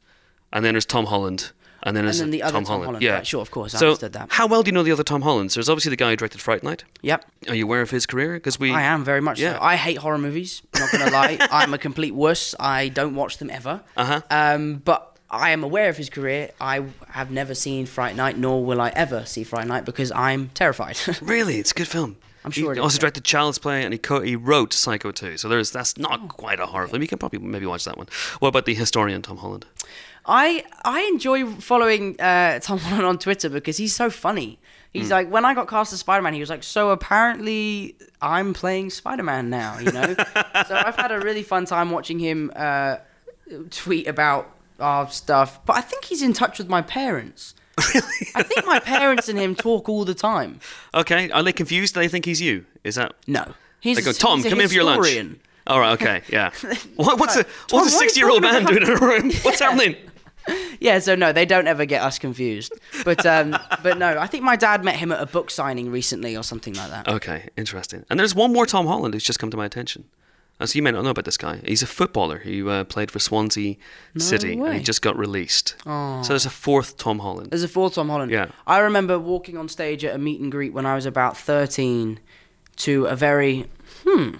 and then there's Tom Holland. And then, And then the other Tom, Tom Holland. Holland. Yeah, Right, sure, of course, I understood that. how well do you know the other Tom Hollands? There's obviously the guy who directed Fright Night. Yep, Are you aware of his career? Because we, I am very much Yeah. so. I hate horror movies. Not gonna lie, <laughs> I'm a complete wuss. I don't watch them ever. Uh-huh. Um, but I am aware of his career. I have never seen Fright Night, nor will I ever see Fright Night because I'm terrified. <laughs> Really, it's a good film. I'm sure He also yeah. directed Child's Play, and he co- he wrote Psycho 2. So there's that's not quite a horror film. You can probably maybe watch that one. What about the historian Tom Holland? I I enjoy following uh, Tom Holland on Twitter because he's so funny. He's Hmm. like, when I got cast as Spider Man, he was like, so apparently I'm playing Spider Man now, you know? <laughs> so I've had a really fun time watching him uh, tweet about our stuff. But I think he's in touch with my parents. Really? I think my parents and him talk all the time. Okay, are they confused? Do they think he's you? Is that No. He's they go? Tom, he's come in for your lunch. All right, okay, yeah. <laughs> What, what's a what's a are you sixty-year-old man doing in a room? What's <laughs> happening? <laughs> Yeah, so no, they don't ever get us confused. But um, but no, I think my dad met him at a book signing recently or something like that. Okay, interesting. And there's one more Tom Holland who's just come to my attention. Uh, so you may not know about this guy. He's a footballer who uh, played for Swansea City, and he just got released. So there's a fourth Tom Holland. There's a fourth Tom Holland. Yeah. I remember walking on stage at a meet and greet when I was about 13 to a very, hmm,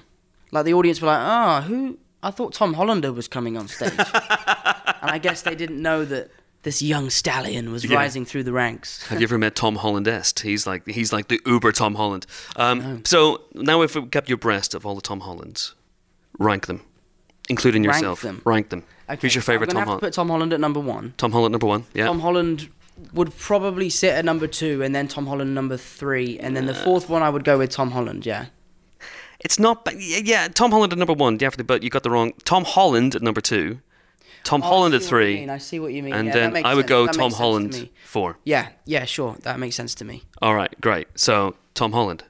like the audience were like, ah, who? I thought Tom Hollander was coming on stage. <laughs> and I guess they didn't know that this young stallion was Yeah. rising through the ranks. Have you ever met Tom Holland Est? He's like he's like the Uber Tom Holland. Um, So now, if we kept your breast of all the Tom Hollands, rank them, including Rank yourself. them. Rank them. Who's your favorite I'm Tom Holland? to put Tom Holland at number one. Tom Holland number one. Yeah. Tom Holland would probably sit at number two, and then Tom Holland number three, and then the fourth one I would go with Tom Holland. Yeah. It's not. Yeah, yeah, Tom Holland at number one, definitely. But you got the wrong. Tom Holland at number two. Tom Oh, Holland at three. mean, I see what you mean. And Yeah, then I would sense. go That Tom to Holland me. four. Yeah, yeah, sure. That makes sense to me. All right, great. So Tom Holland,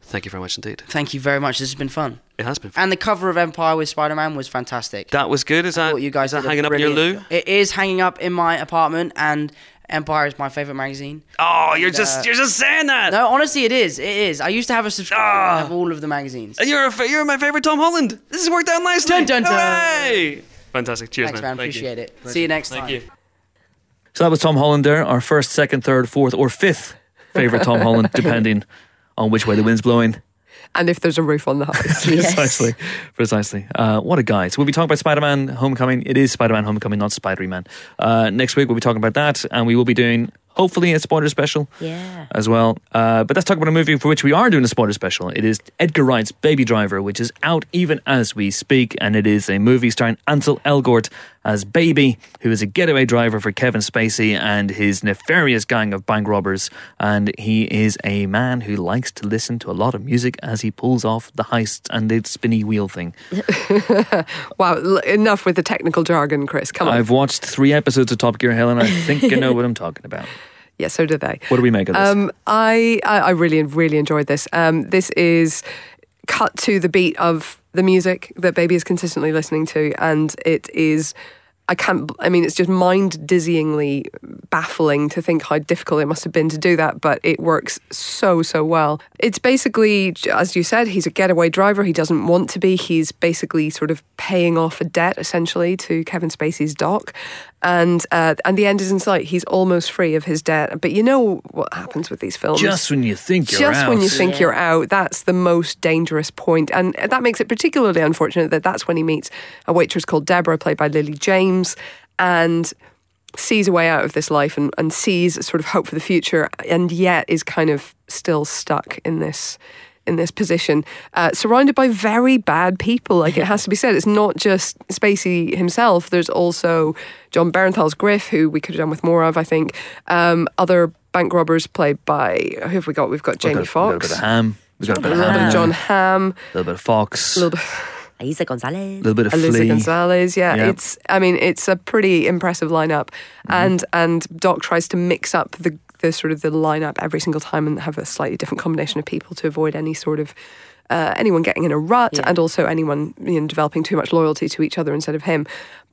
thank you very much indeed. Thank you very much. This has been fun. It has been. Fun. And the cover of Empire with Spider Man was fantastic. That was good. Is I that you guys is that hanging up in your loo? It is hanging up in my apartment, and Empire is my favorite magazine. Oh, you're And, just uh, you're just saying that. No, honestly, it is. It is. I used to have a subscription Ah. of all of the magazines. And you're a fa- you're my favorite Tom Holland. This has worked out nicely. Dun, dun, dun. Hooray! Fantastic. Cheers, Thanks, man. Thank you. Appreciate it. See you next time. Thank time. you. So that was Tom Holland there, our first, second, third, fourth, or fifth favourite Tom Holland, <laughs> depending on which way the wind's blowing. And if there's a roof on the house. <laughs> Precisely. Precisely. Uh, what a guy. So we'll be talking about Spider Man Homecoming. It is Spider Man Homecoming, not Spidery Man. Uh, next week we'll be talking about that, and we will be doing hopefully a spoiler special Yeah. as well. Uh, but let's talk about a movie for which we are doing a spoiler special. It is Edgar Wright's Baby Driver, which is out even as we speak, and it is a movie starring Ansel Elgort as Baby, who is a getaway driver for Kevin Spacey and his nefarious gang of bank robbers. And he is a man who likes to listen to a lot of music as he pulls off the heist and the spinny wheel thing. <laughs> wow, l- enough with the technical jargon, Chris. Come on. I've watched three episodes of Top Gear, Helen. I think I know what I'm talking about. <laughs> yeah, so did they. What do we make of this? Um, I, I I really really enjoyed this. Um, this is cut to the beat of the music that Baby is consistently listening to, and it is. I can't. I mean, it's just mind dizzyingly baffling to think how difficult it must have been to do that, but it works so so well. It's basically, as you said, he's a getaway driver. He doesn't want to be. He's basically sort of paying off a debt essentially to Kevin Spacey's doc, and uh, and the end is in sight. He's almost free of his debt. But you know what happens with these films? Just when you think you're just out. when you think you're out, that's the most dangerous. And that makes it particularly unfortunate that that's when he meets a waitress called Deborah, played by Lily James, and sees a way out of this life and, and sees sort of hope for the future, and yet is kind of still stuck in this. In this position, uh, surrounded by very bad people, like it has to be said, it's not just Spacey himself. There's also Jon Bernthal's Griff, who we could have done with more of, I think. Um, other bank robbers played by who have we got? We've got Jamie We've got, we've got a Foxx, bit of Hamm. We've got a bit of little bit Hamm. of Jon Hamm, A little bit of Foxx. a little bit. Eiza Gonzalez. little bit of Eliza Flea. Gonzalez. Yeah, Yeah. it's. I mean, it's a pretty impressive lineup, Mm-hmm. and and Doc tries to mix up the the sort of the lineup every single time and have a slightly different combination of people to avoid any sort of. Uh, anyone getting in a rut, Yeah. and also anyone you know, developing too much loyalty to each other instead of him.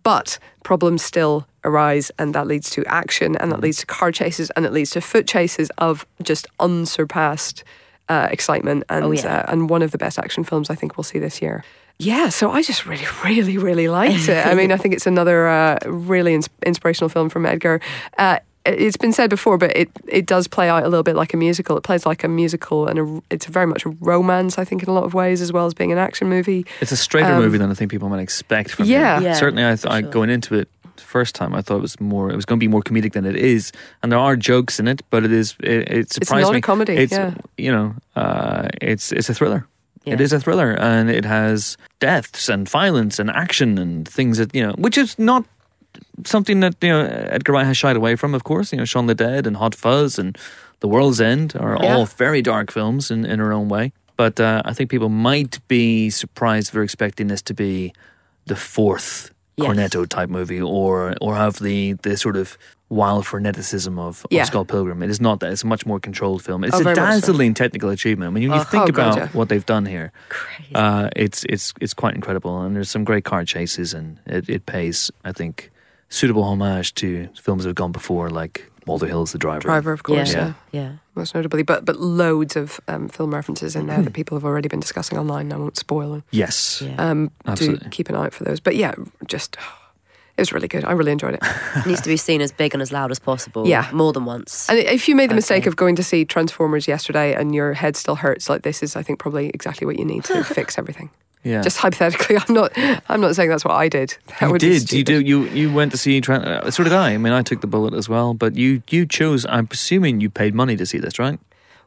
But problems still arise, and that leads to action, and that Mm-hmm. leads to car chases, and it leads to foot chases of just unsurpassed uh, excitement, and Oh, yeah. uh, and one of the best action films I think we'll see this year. yeah, so I just really, <laughs> really, really liked it. I mean, I think it's another uh, really ins- inspirational film from Edgar. Uh, it's been said before, but it, it does play out a little bit like a musical. It plays like a musical, and a, it's very much a romance, I think, in a lot of ways, as well as being an action movie. It's a straighter Um, movie than I think people might expect from Yeah. him. Yeah, Certainly, I, th- for I going into it first time, I thought it was more. It was going to be more comedic than it is, and there are jokes in it, but it is. It, it surprised not a comedy, It's yeah. you know, uh, it's it's a thriller. It Yeah. is a thriller, and it has deaths and violence and action and things that you know, which is not something that you know Edgar Wright has shied away from. Of course, you know, Shaun the Dead and Hot Fuzz and The World's End are Yeah. all very dark films in in their own way. But uh, I think people might be surprised if they're expecting this to be the fourth Yes. Cornetto type movie, or or have the the sort of wild freneticism of, of Scott Pilgrim. It is not that. It's a much more controlled film. It's Oh, a much so. dazzling technical achievement. I mean, when you Oh, think oh, God, about yeah. what they've done here, uh, it's it's it's quite incredible, and there's some great car chases, and it, it pays, I think, suitable homage to films that have gone before, like Walter Hill's The Driver. Driver, of course, yeah. yeah. yeah. most notably, but but loads of um, film references in there that people have already been discussing online. I won't spoil them. Yes. Yeah. Um, do Absolutely. keep an eye out for those. But yeah, just it was really good. I really enjoyed it. It <laughs> needs to be seen as big and as loud as possible. Yeah. More than once. And if you made the mistake of going to see Transformers yesterday and your head still hurts, like this is, I think, probably exactly what you need to <laughs> fix everything. Yeah. Just hypothetically, <laughs> I'm not. I'm not saying that's what I did. That you would did. You do. You you went to see. Tran- uh, so did I. I mean, I took the bullet as well. But you you chose. I'm presuming you paid money to see this, right?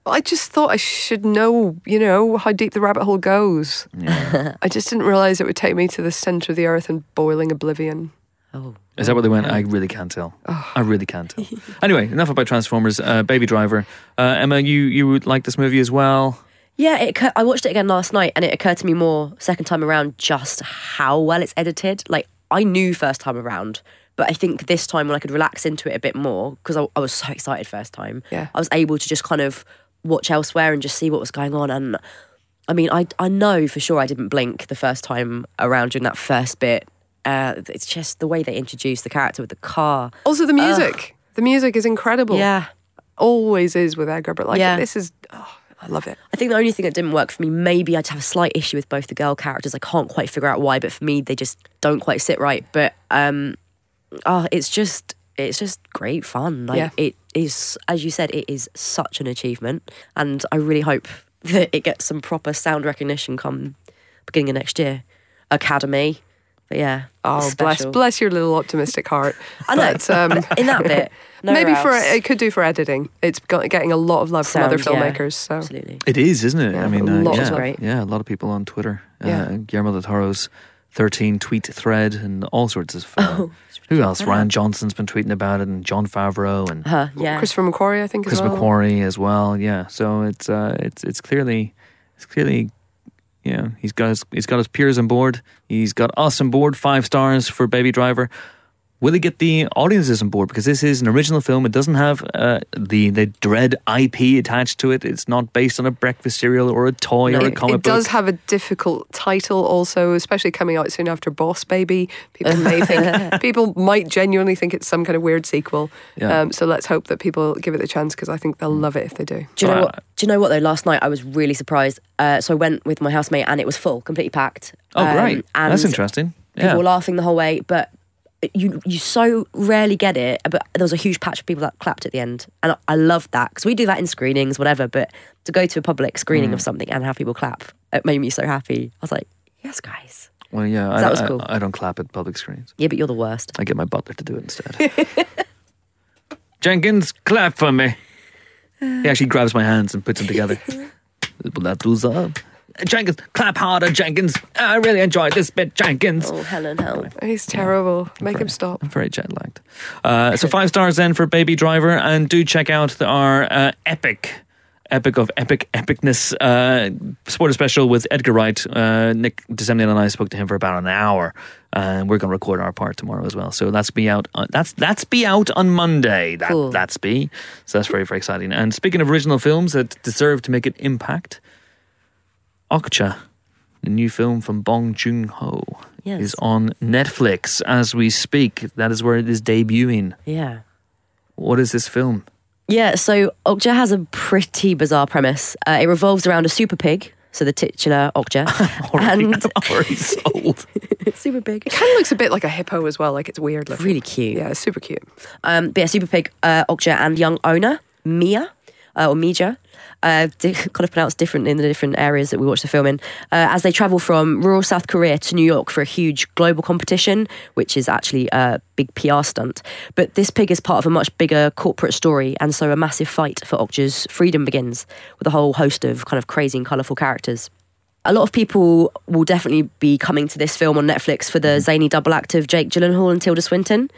Well, I just thought I should know, you know, how deep the rabbit hole goes. Yeah. I just didn't realize it would take me to the center of the earth and boiling oblivion. Oh. Is that where they went? I really can't tell. I really can't tell. anyway, enough about Transformers. Uh, Baby Driver. Uh, Emma, you you would like this movie as well. Yeah, it occur- I watched it again last night and it occurred to me more second time around just how well it's edited. Like, I knew first time around, but I think this time when I could relax into it a bit more, because I, I was so excited first time, Yeah. I was able to just kind of watch elsewhere and just see what was going on. And I mean, I, I know for sure I didn't blink the first time around during that first bit. Uh, it's just the way they introduce the character with the car. Also, the music. The music is incredible. Yeah. always is with Edgar, but like Yeah. this is. Oh, I love it. I think the only thing that didn't work for me, maybe I'd have a slight issue with both the girl characters. I can't quite figure out why, but for me, they just don't quite sit right. But um, oh, it's just it's just great fun. Like Yeah. it is, as you said, it is such an achievement, and I really hope <laughs> that it gets some proper sound recognition come beginning of next year. Academy, but yeah. Oh, bless special. bless your little optimistic heart. <laughs> I know. But, um, in that bit, <laughs> nowhere maybe for it could do for editing. It's got, getting a lot of love from other Sound, yeah, filmmakers. So absolutely. It is, isn't it? Yeah, I mean, a uh, lot yeah, of. Great. yeah, a lot of people on Twitter. Yeah. Uh, Guillermo del Toro's 13 tweet thread and all sorts of. <laughs> Uh, Oh, who else? Rian Johnson's been tweeting about it, and Jon Favreau and Huh, yeah. Christopher McQuarrie, I think, Chris as well. McQuarrie as well. Yeah, so it's uh, it's it's clearly it's clearly know he's got his he's got his peers on board. He's got us on board. Five stars for Baby Driver. Will he get the audiences on board? Because this is an original film. It doesn't have uh, the the dread IP attached to it. It's not based on a breakfast cereal or a toy or a It, comic it does book. have a difficult title, also, especially coming out soon after Boss Baby. People may <laughs> think people might genuinely think it's some kind of weird sequel. Yeah. Um, so let's hope that people give it the chance because I think they'll love it if they do. Do you know what? Do you know what though? Last night I was really surprised. Uh, so I went with my housemate and it was full, completely packed. oh, Um, great! and That's interesting. People Yeah. were laughing the whole way, but you you so rarely get it. But there was a huge patch of people that clapped at the end, and I, I loved that because we do that in screenings, whatever. But to go to a public screening Mm. of something and have people clap, it made me so happy. I was like, yes, guys. Well, yeah. I, that was cool. I, don't clap at public screens. Yeah, but you're the worst. I get my butler to do it instead. <laughs> Jenkins, clap for me. He actually grabs my hands and puts them together. <laughs> that up. Jenkins, clap harder, Jenkins. I really enjoyed this bit, Jenkins. Oh, Helen, help. He's terrible. Make him stop. I'm very jet lagged. Uh, so five stars then for Baby Driver, and do check out the- our uh, epic. Epic of epic epicness uh, supporter special with Edgar Wright. Uh, Nick de Semlyen and I spoke to him for about an hour, and we're going to record our part tomorrow as well. So that's be out. On, that's that's be out on Monday. That Cool. that's be. So that's very very exciting. And speaking of original films that deserve to make an impact, Okja, the new film from Bong Joon Ho, Yes. is on Netflix as we speak. That is where it is debuting. Yeah. What is this film? Yeah, so Okja has a pretty bizarre premise. Uh, it revolves around a super pig. so the titular Okja, <laughs> Already, and already sold. <laughs> super big, It Kind of looks a bit like a hippo as well. Like it's weird looking. really cute. Yeah, super cute. Um, but yeah, Super Pig, uh, Okja, and young owner Mia uh, or Mija. Uh, kind of pronounced different in the different areas that we watch the film in, uh, as they travel from rural South Korea to New York for a huge global competition, which is actually a big PR stunt. But this pig is part of a much bigger corporate story, and so a massive fight for Okja's freedom begins with a whole host of kind of crazy and colourful characters. A lot of people will definitely be coming to this film on Netflix for the zany double act of Jake Gyllenhaal and Tilda Swinton.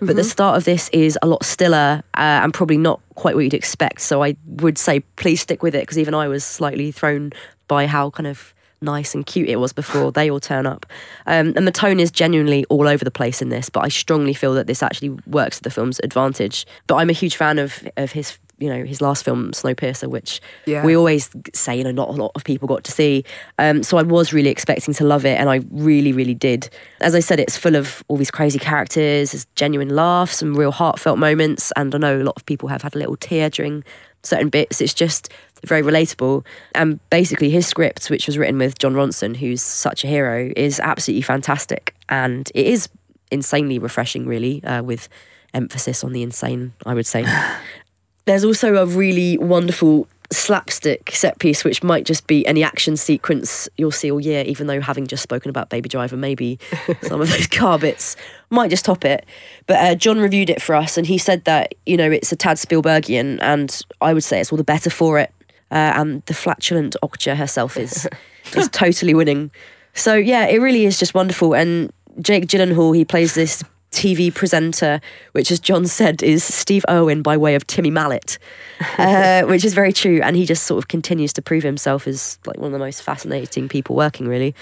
But the start of this is a lot stiller uh, and probably not quite what you'd expect. So I would say please stick with it because even I was slightly thrown by how kind of nice and cute it was before they all turn up. Um, and the tone is genuinely all over the place in this, but I strongly feel that this actually works to the film's advantage. But I'm a huge fan of of his you know his last film Snowpiercer, which Yeah. we always say you know not a lot of people got to see. Um, so I was really expecting to love it, and I really really did. As I said, it's full of all these crazy characters, there's genuine laughs, some real heartfelt moments, and I know a lot of people have had a little tear during certain bits. It's just very relatable. And basically, his script, which was written with Jon Ronson, who's such a hero, is absolutely fantastic, and it is insanely refreshing, really, uh, with emphasis on the insane. I would say. <laughs> There's also a really wonderful slapstick set piece, which might just be any action sequence you'll see all year, even though having just spoken about Baby Driver, maybe <laughs> some of those car bits might just top it. But uh, John reviewed it for us and he said that, you know, it's a tad Spielbergian and I would say it's all the better for it. Uh, and the flatulent Okja herself is, <laughs> is totally winning. So yeah, it really is just wonderful. And Jake Gyllenhaal, he plays this TV presenter, which, as John said, is Steve Irwin by way of Timmy Mallett, <laughs> uh, which is very true. And he just sort of continues to prove himself as like one of the most fascinating people working, really.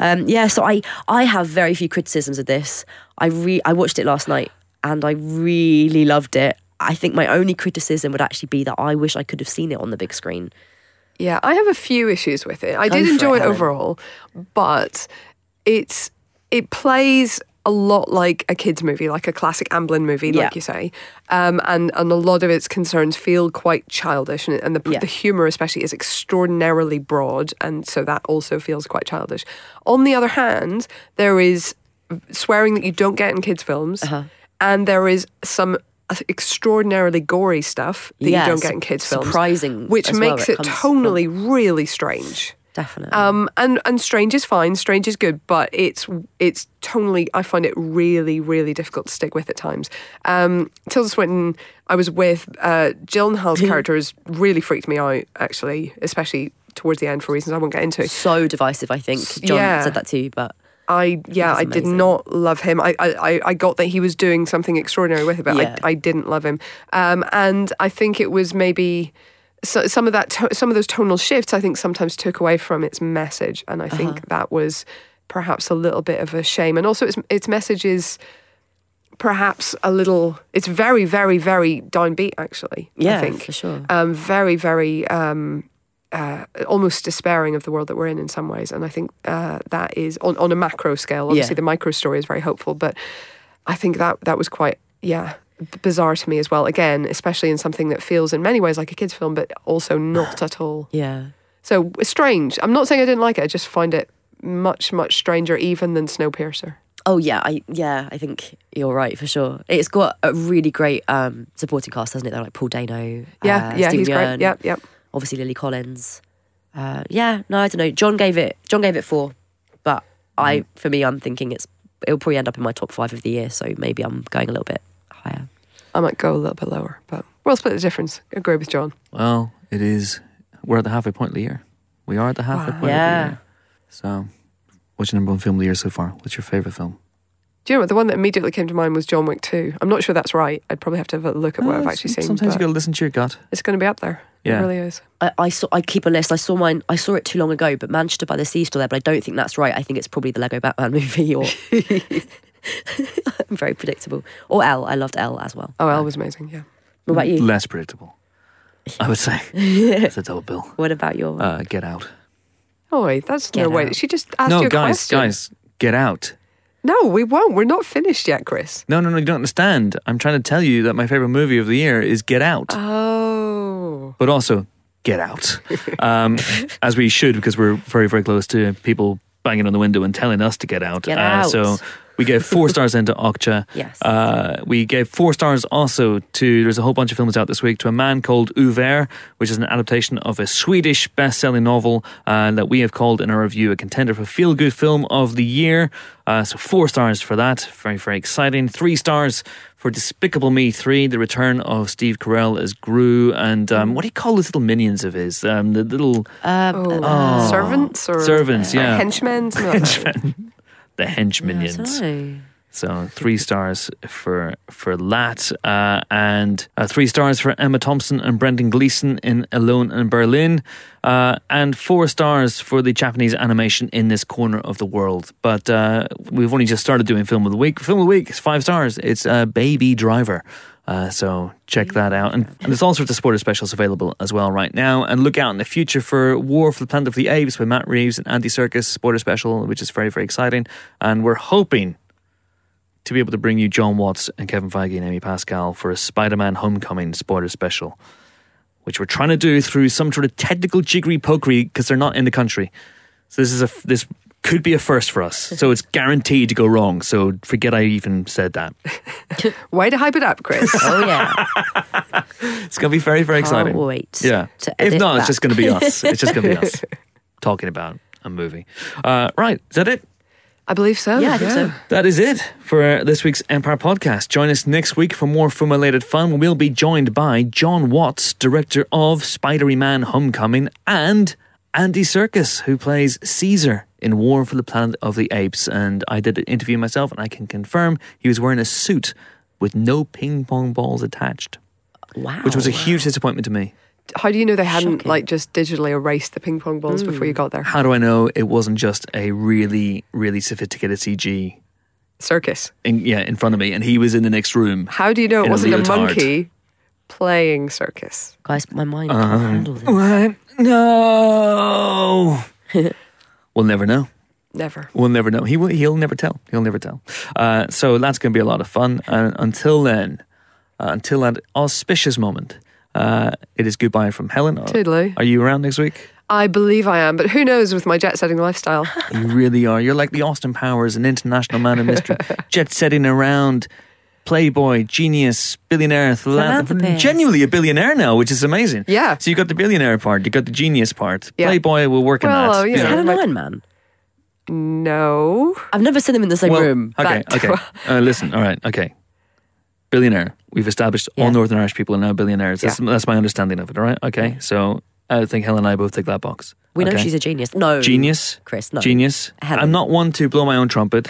Um, yeah, so I I have very few criticisms of this. I re- I watched it last night and I really loved it. I think my only criticism would actually be that I wish I could have seen it on the big screen. Yeah, I have a few issues with it. I Go did for it, enjoy it, overall, but it's it plays a lot like a kids movie, like a classic Amblin movie, Yeah. like you say, um, and and a lot of its concerns feel quite childish, and, and the Yeah. the humor especially is extraordinarily broad, and so that also feels quite childish. On the other hand, there is swearing that you don't get in kids' films, Uh-huh. and there is some extraordinarily gory stuff that Yeah, you don't get in kids' films, surprising which as well, makes it it tonally really strange. Definitely. Um, and and strange is fine, strange is good, but it's it's tonally. I find it really really difficult to stick with at times. Um, Tilda Swinton, I was with uh, Gyllenhaal's characters really freaked me out actually, especially towards the end for reasons I won't get into. so divisive, I think. John yeah. said that too, but I yeah, I did not love him. I, I I- I got that he was doing something extraordinary with it, but Yeah. I I didn't love him. Um, and I think it was maybe so, some of that to, some of those tonal shifts. I think sometimes took away from its message, and I Uh-huh. think that was perhaps a little bit of a shame. And also, its its message is perhaps a little. It's very very very downbeat actually. yeah, I think for sure. um, very, very um, uh, almost despairing of the world that we're in in some ways. And I think uh, that is on, on a macro scale. Obviously, Yeah. the micro story is very hopeful, but I think that that was quite, yeah, bizarre to me as well. Again, especially in something that feels in many ways like a kids' film, but also not <sighs> at all. Yeah. So strange. I'm not saying I didn't like it. I just find it much, much stranger even than Snowpiercer. Oh yeah, I yeah, I think you're right for sure. It's got a really great um, supporting cast, hasn't it? They're like Paul Dano. Yeah, uh, yeah, Steve he's great. Yep, yep. Obviously Lily Collins. Uh, yeah, no, I don't know. John gave it. John gave it four, but I, for me, I'm thinking it's it'll probably end up in my top five of the year. So maybe I'm going a little bit higher. I might go a little bit lower, but we'll split the difference. Agree with John. Well, it is. We're at the halfway point of the year. We are at the halfway Wow. point Yeah. of the year. So, what's your number one film of the year so far? What's your favorite film? Do you know what? The one that immediately came to mind was John Wick 2. I'm not sure that's right. I'd probably have to have a look at what Uh, I've actually seen. Sometimes you but got to listen to your gut. It's going to be up there. Yeah. It really is. I, I saw. I keep a list. I saw mine. I saw it too long ago, but Manchester by the Sea is still there. But I don't think that's right. I think it's probably the Lego Batman <laughs> movie, or <laughs> I'm <laughs> very predictable. Or Elle. I loved Elle as well. Oh, Elle was amazing. Yeah. What about you? Less predictable, I would say. <laughs> It's a double bill. What about your? Uh, get out. Oh, wait, that's Get no way. out. She just asked no, you a guys, question. guys, get out. No, we won't. We're not finished yet, Chris. No, no, no, you don't understand. I'm trying to tell you that my favorite movie of the year is Get Out. Oh. but also, get out. <laughs> Um, as we should, because we're very, very close to people banging on the window and telling us to get out. Get Uh, out. so we gave four stars into Okja. <laughs> Yes. Uh, we gave four stars also to, there's a whole bunch of films out this week, to A Man Called Ove, which is an adaptation of a Swedish best selling novel uh, that we have called in our review a contender for Feel Good Film of the Year. Uh, so four stars for that. Very, very exciting. Three stars for Despicable Me 3, the return of Steve Carell as Gru. And um, what do you call those little minions of his? Um, the little Oh, servants or servants, uh, yeah. henchmen, something like that. The hench minions. So, So three stars for for that, uh, and uh, three stars for Emma Thompson and Brendan Gleeson in Alone in Berlin, uh, and four stars for the Japanese animation in this corner of the world. But uh, we've only just started doing film of the week. Film of the week is five stars. It's uh, Baby Driver. Uh, so check that out, and, and there's all sorts of supporter specials available as well right now. And look out in the future for War for the Planet of the Apes with Matt Reeves and Andy Serkis supporter special, which is very very exciting. And we're hoping to be able to bring you John Watts and Kevin Feige and Amy Pascal for a Spider-Man Homecoming spoiler special, which we're trying to do through some sort of technical jiggery pokery because they're not in the country. So this is a this could be a first for us. So it's guaranteed to go wrong. So forget I even said that. <laughs> Way to hype it up, Chris. oh yeah, <laughs> It's going to be very very exciting. Can't wait. Yeah. To If edit not, it's just going to be us. It's just going to be us <laughs> talking about a movie. Uh, right. Is that it? I believe so. Yeah, I think so. That is it for this week's Empire podcast. Join us next week for more formulated fun. We'll be joined by John Watts, director of Spider Man Homecoming, and Andy Serkis, who plays Caesar in War for the Planet of the Apes. And I did an interview myself, and I can confirm he was wearing a suit with no ping pong balls attached, Wow. which was a huge disappointment to me. How do you know they hadn't Shocking. like just digitally erased the ping pong balls before you got there? How do I know it wasn't just a really, really sophisticated CG? Serkis. In, yeah, in front of me, and he was in the next room. How do you know it wasn't a, leotard. monkey playing Serkis? Guys, my mind Uh-huh. can't handle this. What? No. <laughs> we'll never know. Never. We'll never know. He will, he'll never tell. He'll never tell. Uh, so that's going to be a lot of fun. And until then, uh, until that auspicious moment, uh, it is goodbye from Helen. Toodaloo. Are you around next week? I believe I am, but who knows with my jet setting lifestyle? You really are. You're like the Austin Powers, an international man of mystery, <laughs> jet setting around, playboy, genius, billionaire, philanthropist. Philanthropist. Genuinely a billionaire now, which is amazing. Yeah. So you got the billionaire part, you got the genius part. Yeah. Playboy will work in Well, that. you Is know, Helen my- Iron Man? no. I've never seen them in the same Well, room. Okay, But- okay. <laughs> Uh, listen, all right, okay. Billionaire. We've established all Northern Irish people are now billionaires. That's, that's my understanding of it, all right? Okay, so I think Helen and I both take that box. We know Okay. she's a genius. No, Genius. Chris, no. Genius. Helen. I'm not one to blow my own trumpet,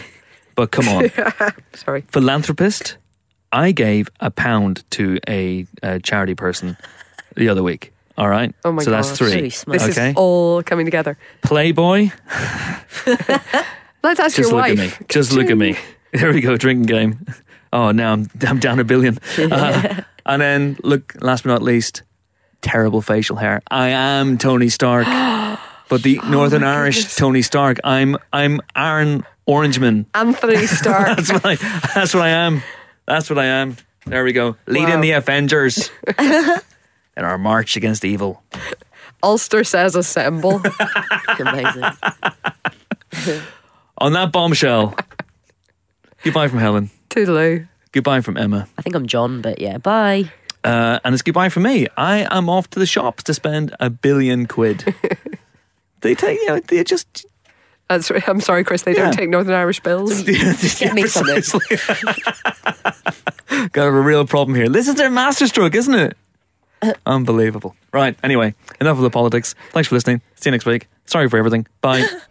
but come on. <laughs> Sorry. Philanthropist. I gave a pound to a, a charity person the other week. All right. Oh my god. so that's three. This Okay. is all coming together. Playboy. Let's ask your wife. Just your look wife. at me. Just look at me. <laughs> There we go. Drinking game. Oh, now I'm I'm down a billion. <laughs> Uh, and then look, last but not least, terrible facial hair. I am Tony Stark, <gasps> but the Oh Northern Irish Tony Stark. I'm I'm Aaron Orangeman. Anthony <laughs> Stark. That's what I. That's what I am. That's what I am. There we go. Leading Wow. the Avengers <laughs> in our march against evil. Ulster says assemble. <laughs> Amazing. On that bombshell. goodbye from Helen. Toodaloo. Goodbye from Emma. I think I'm John, but yeah, bye. Uh, and it's goodbye from me. I am off to the shops to spend a billion quid. <laughs> they take, you know, they just. Uh, That's, I'm sorry, Chris. They Yeah. don't take Northern Irish bills. <laughs> Get me something. <laughs> Got a real problem here. This is their masterstroke, isn't it? Uh. Unbelievable. Right. Anyway, enough of the politics. Thanks for listening. See you next week. Sorry for everything. Bye. <laughs>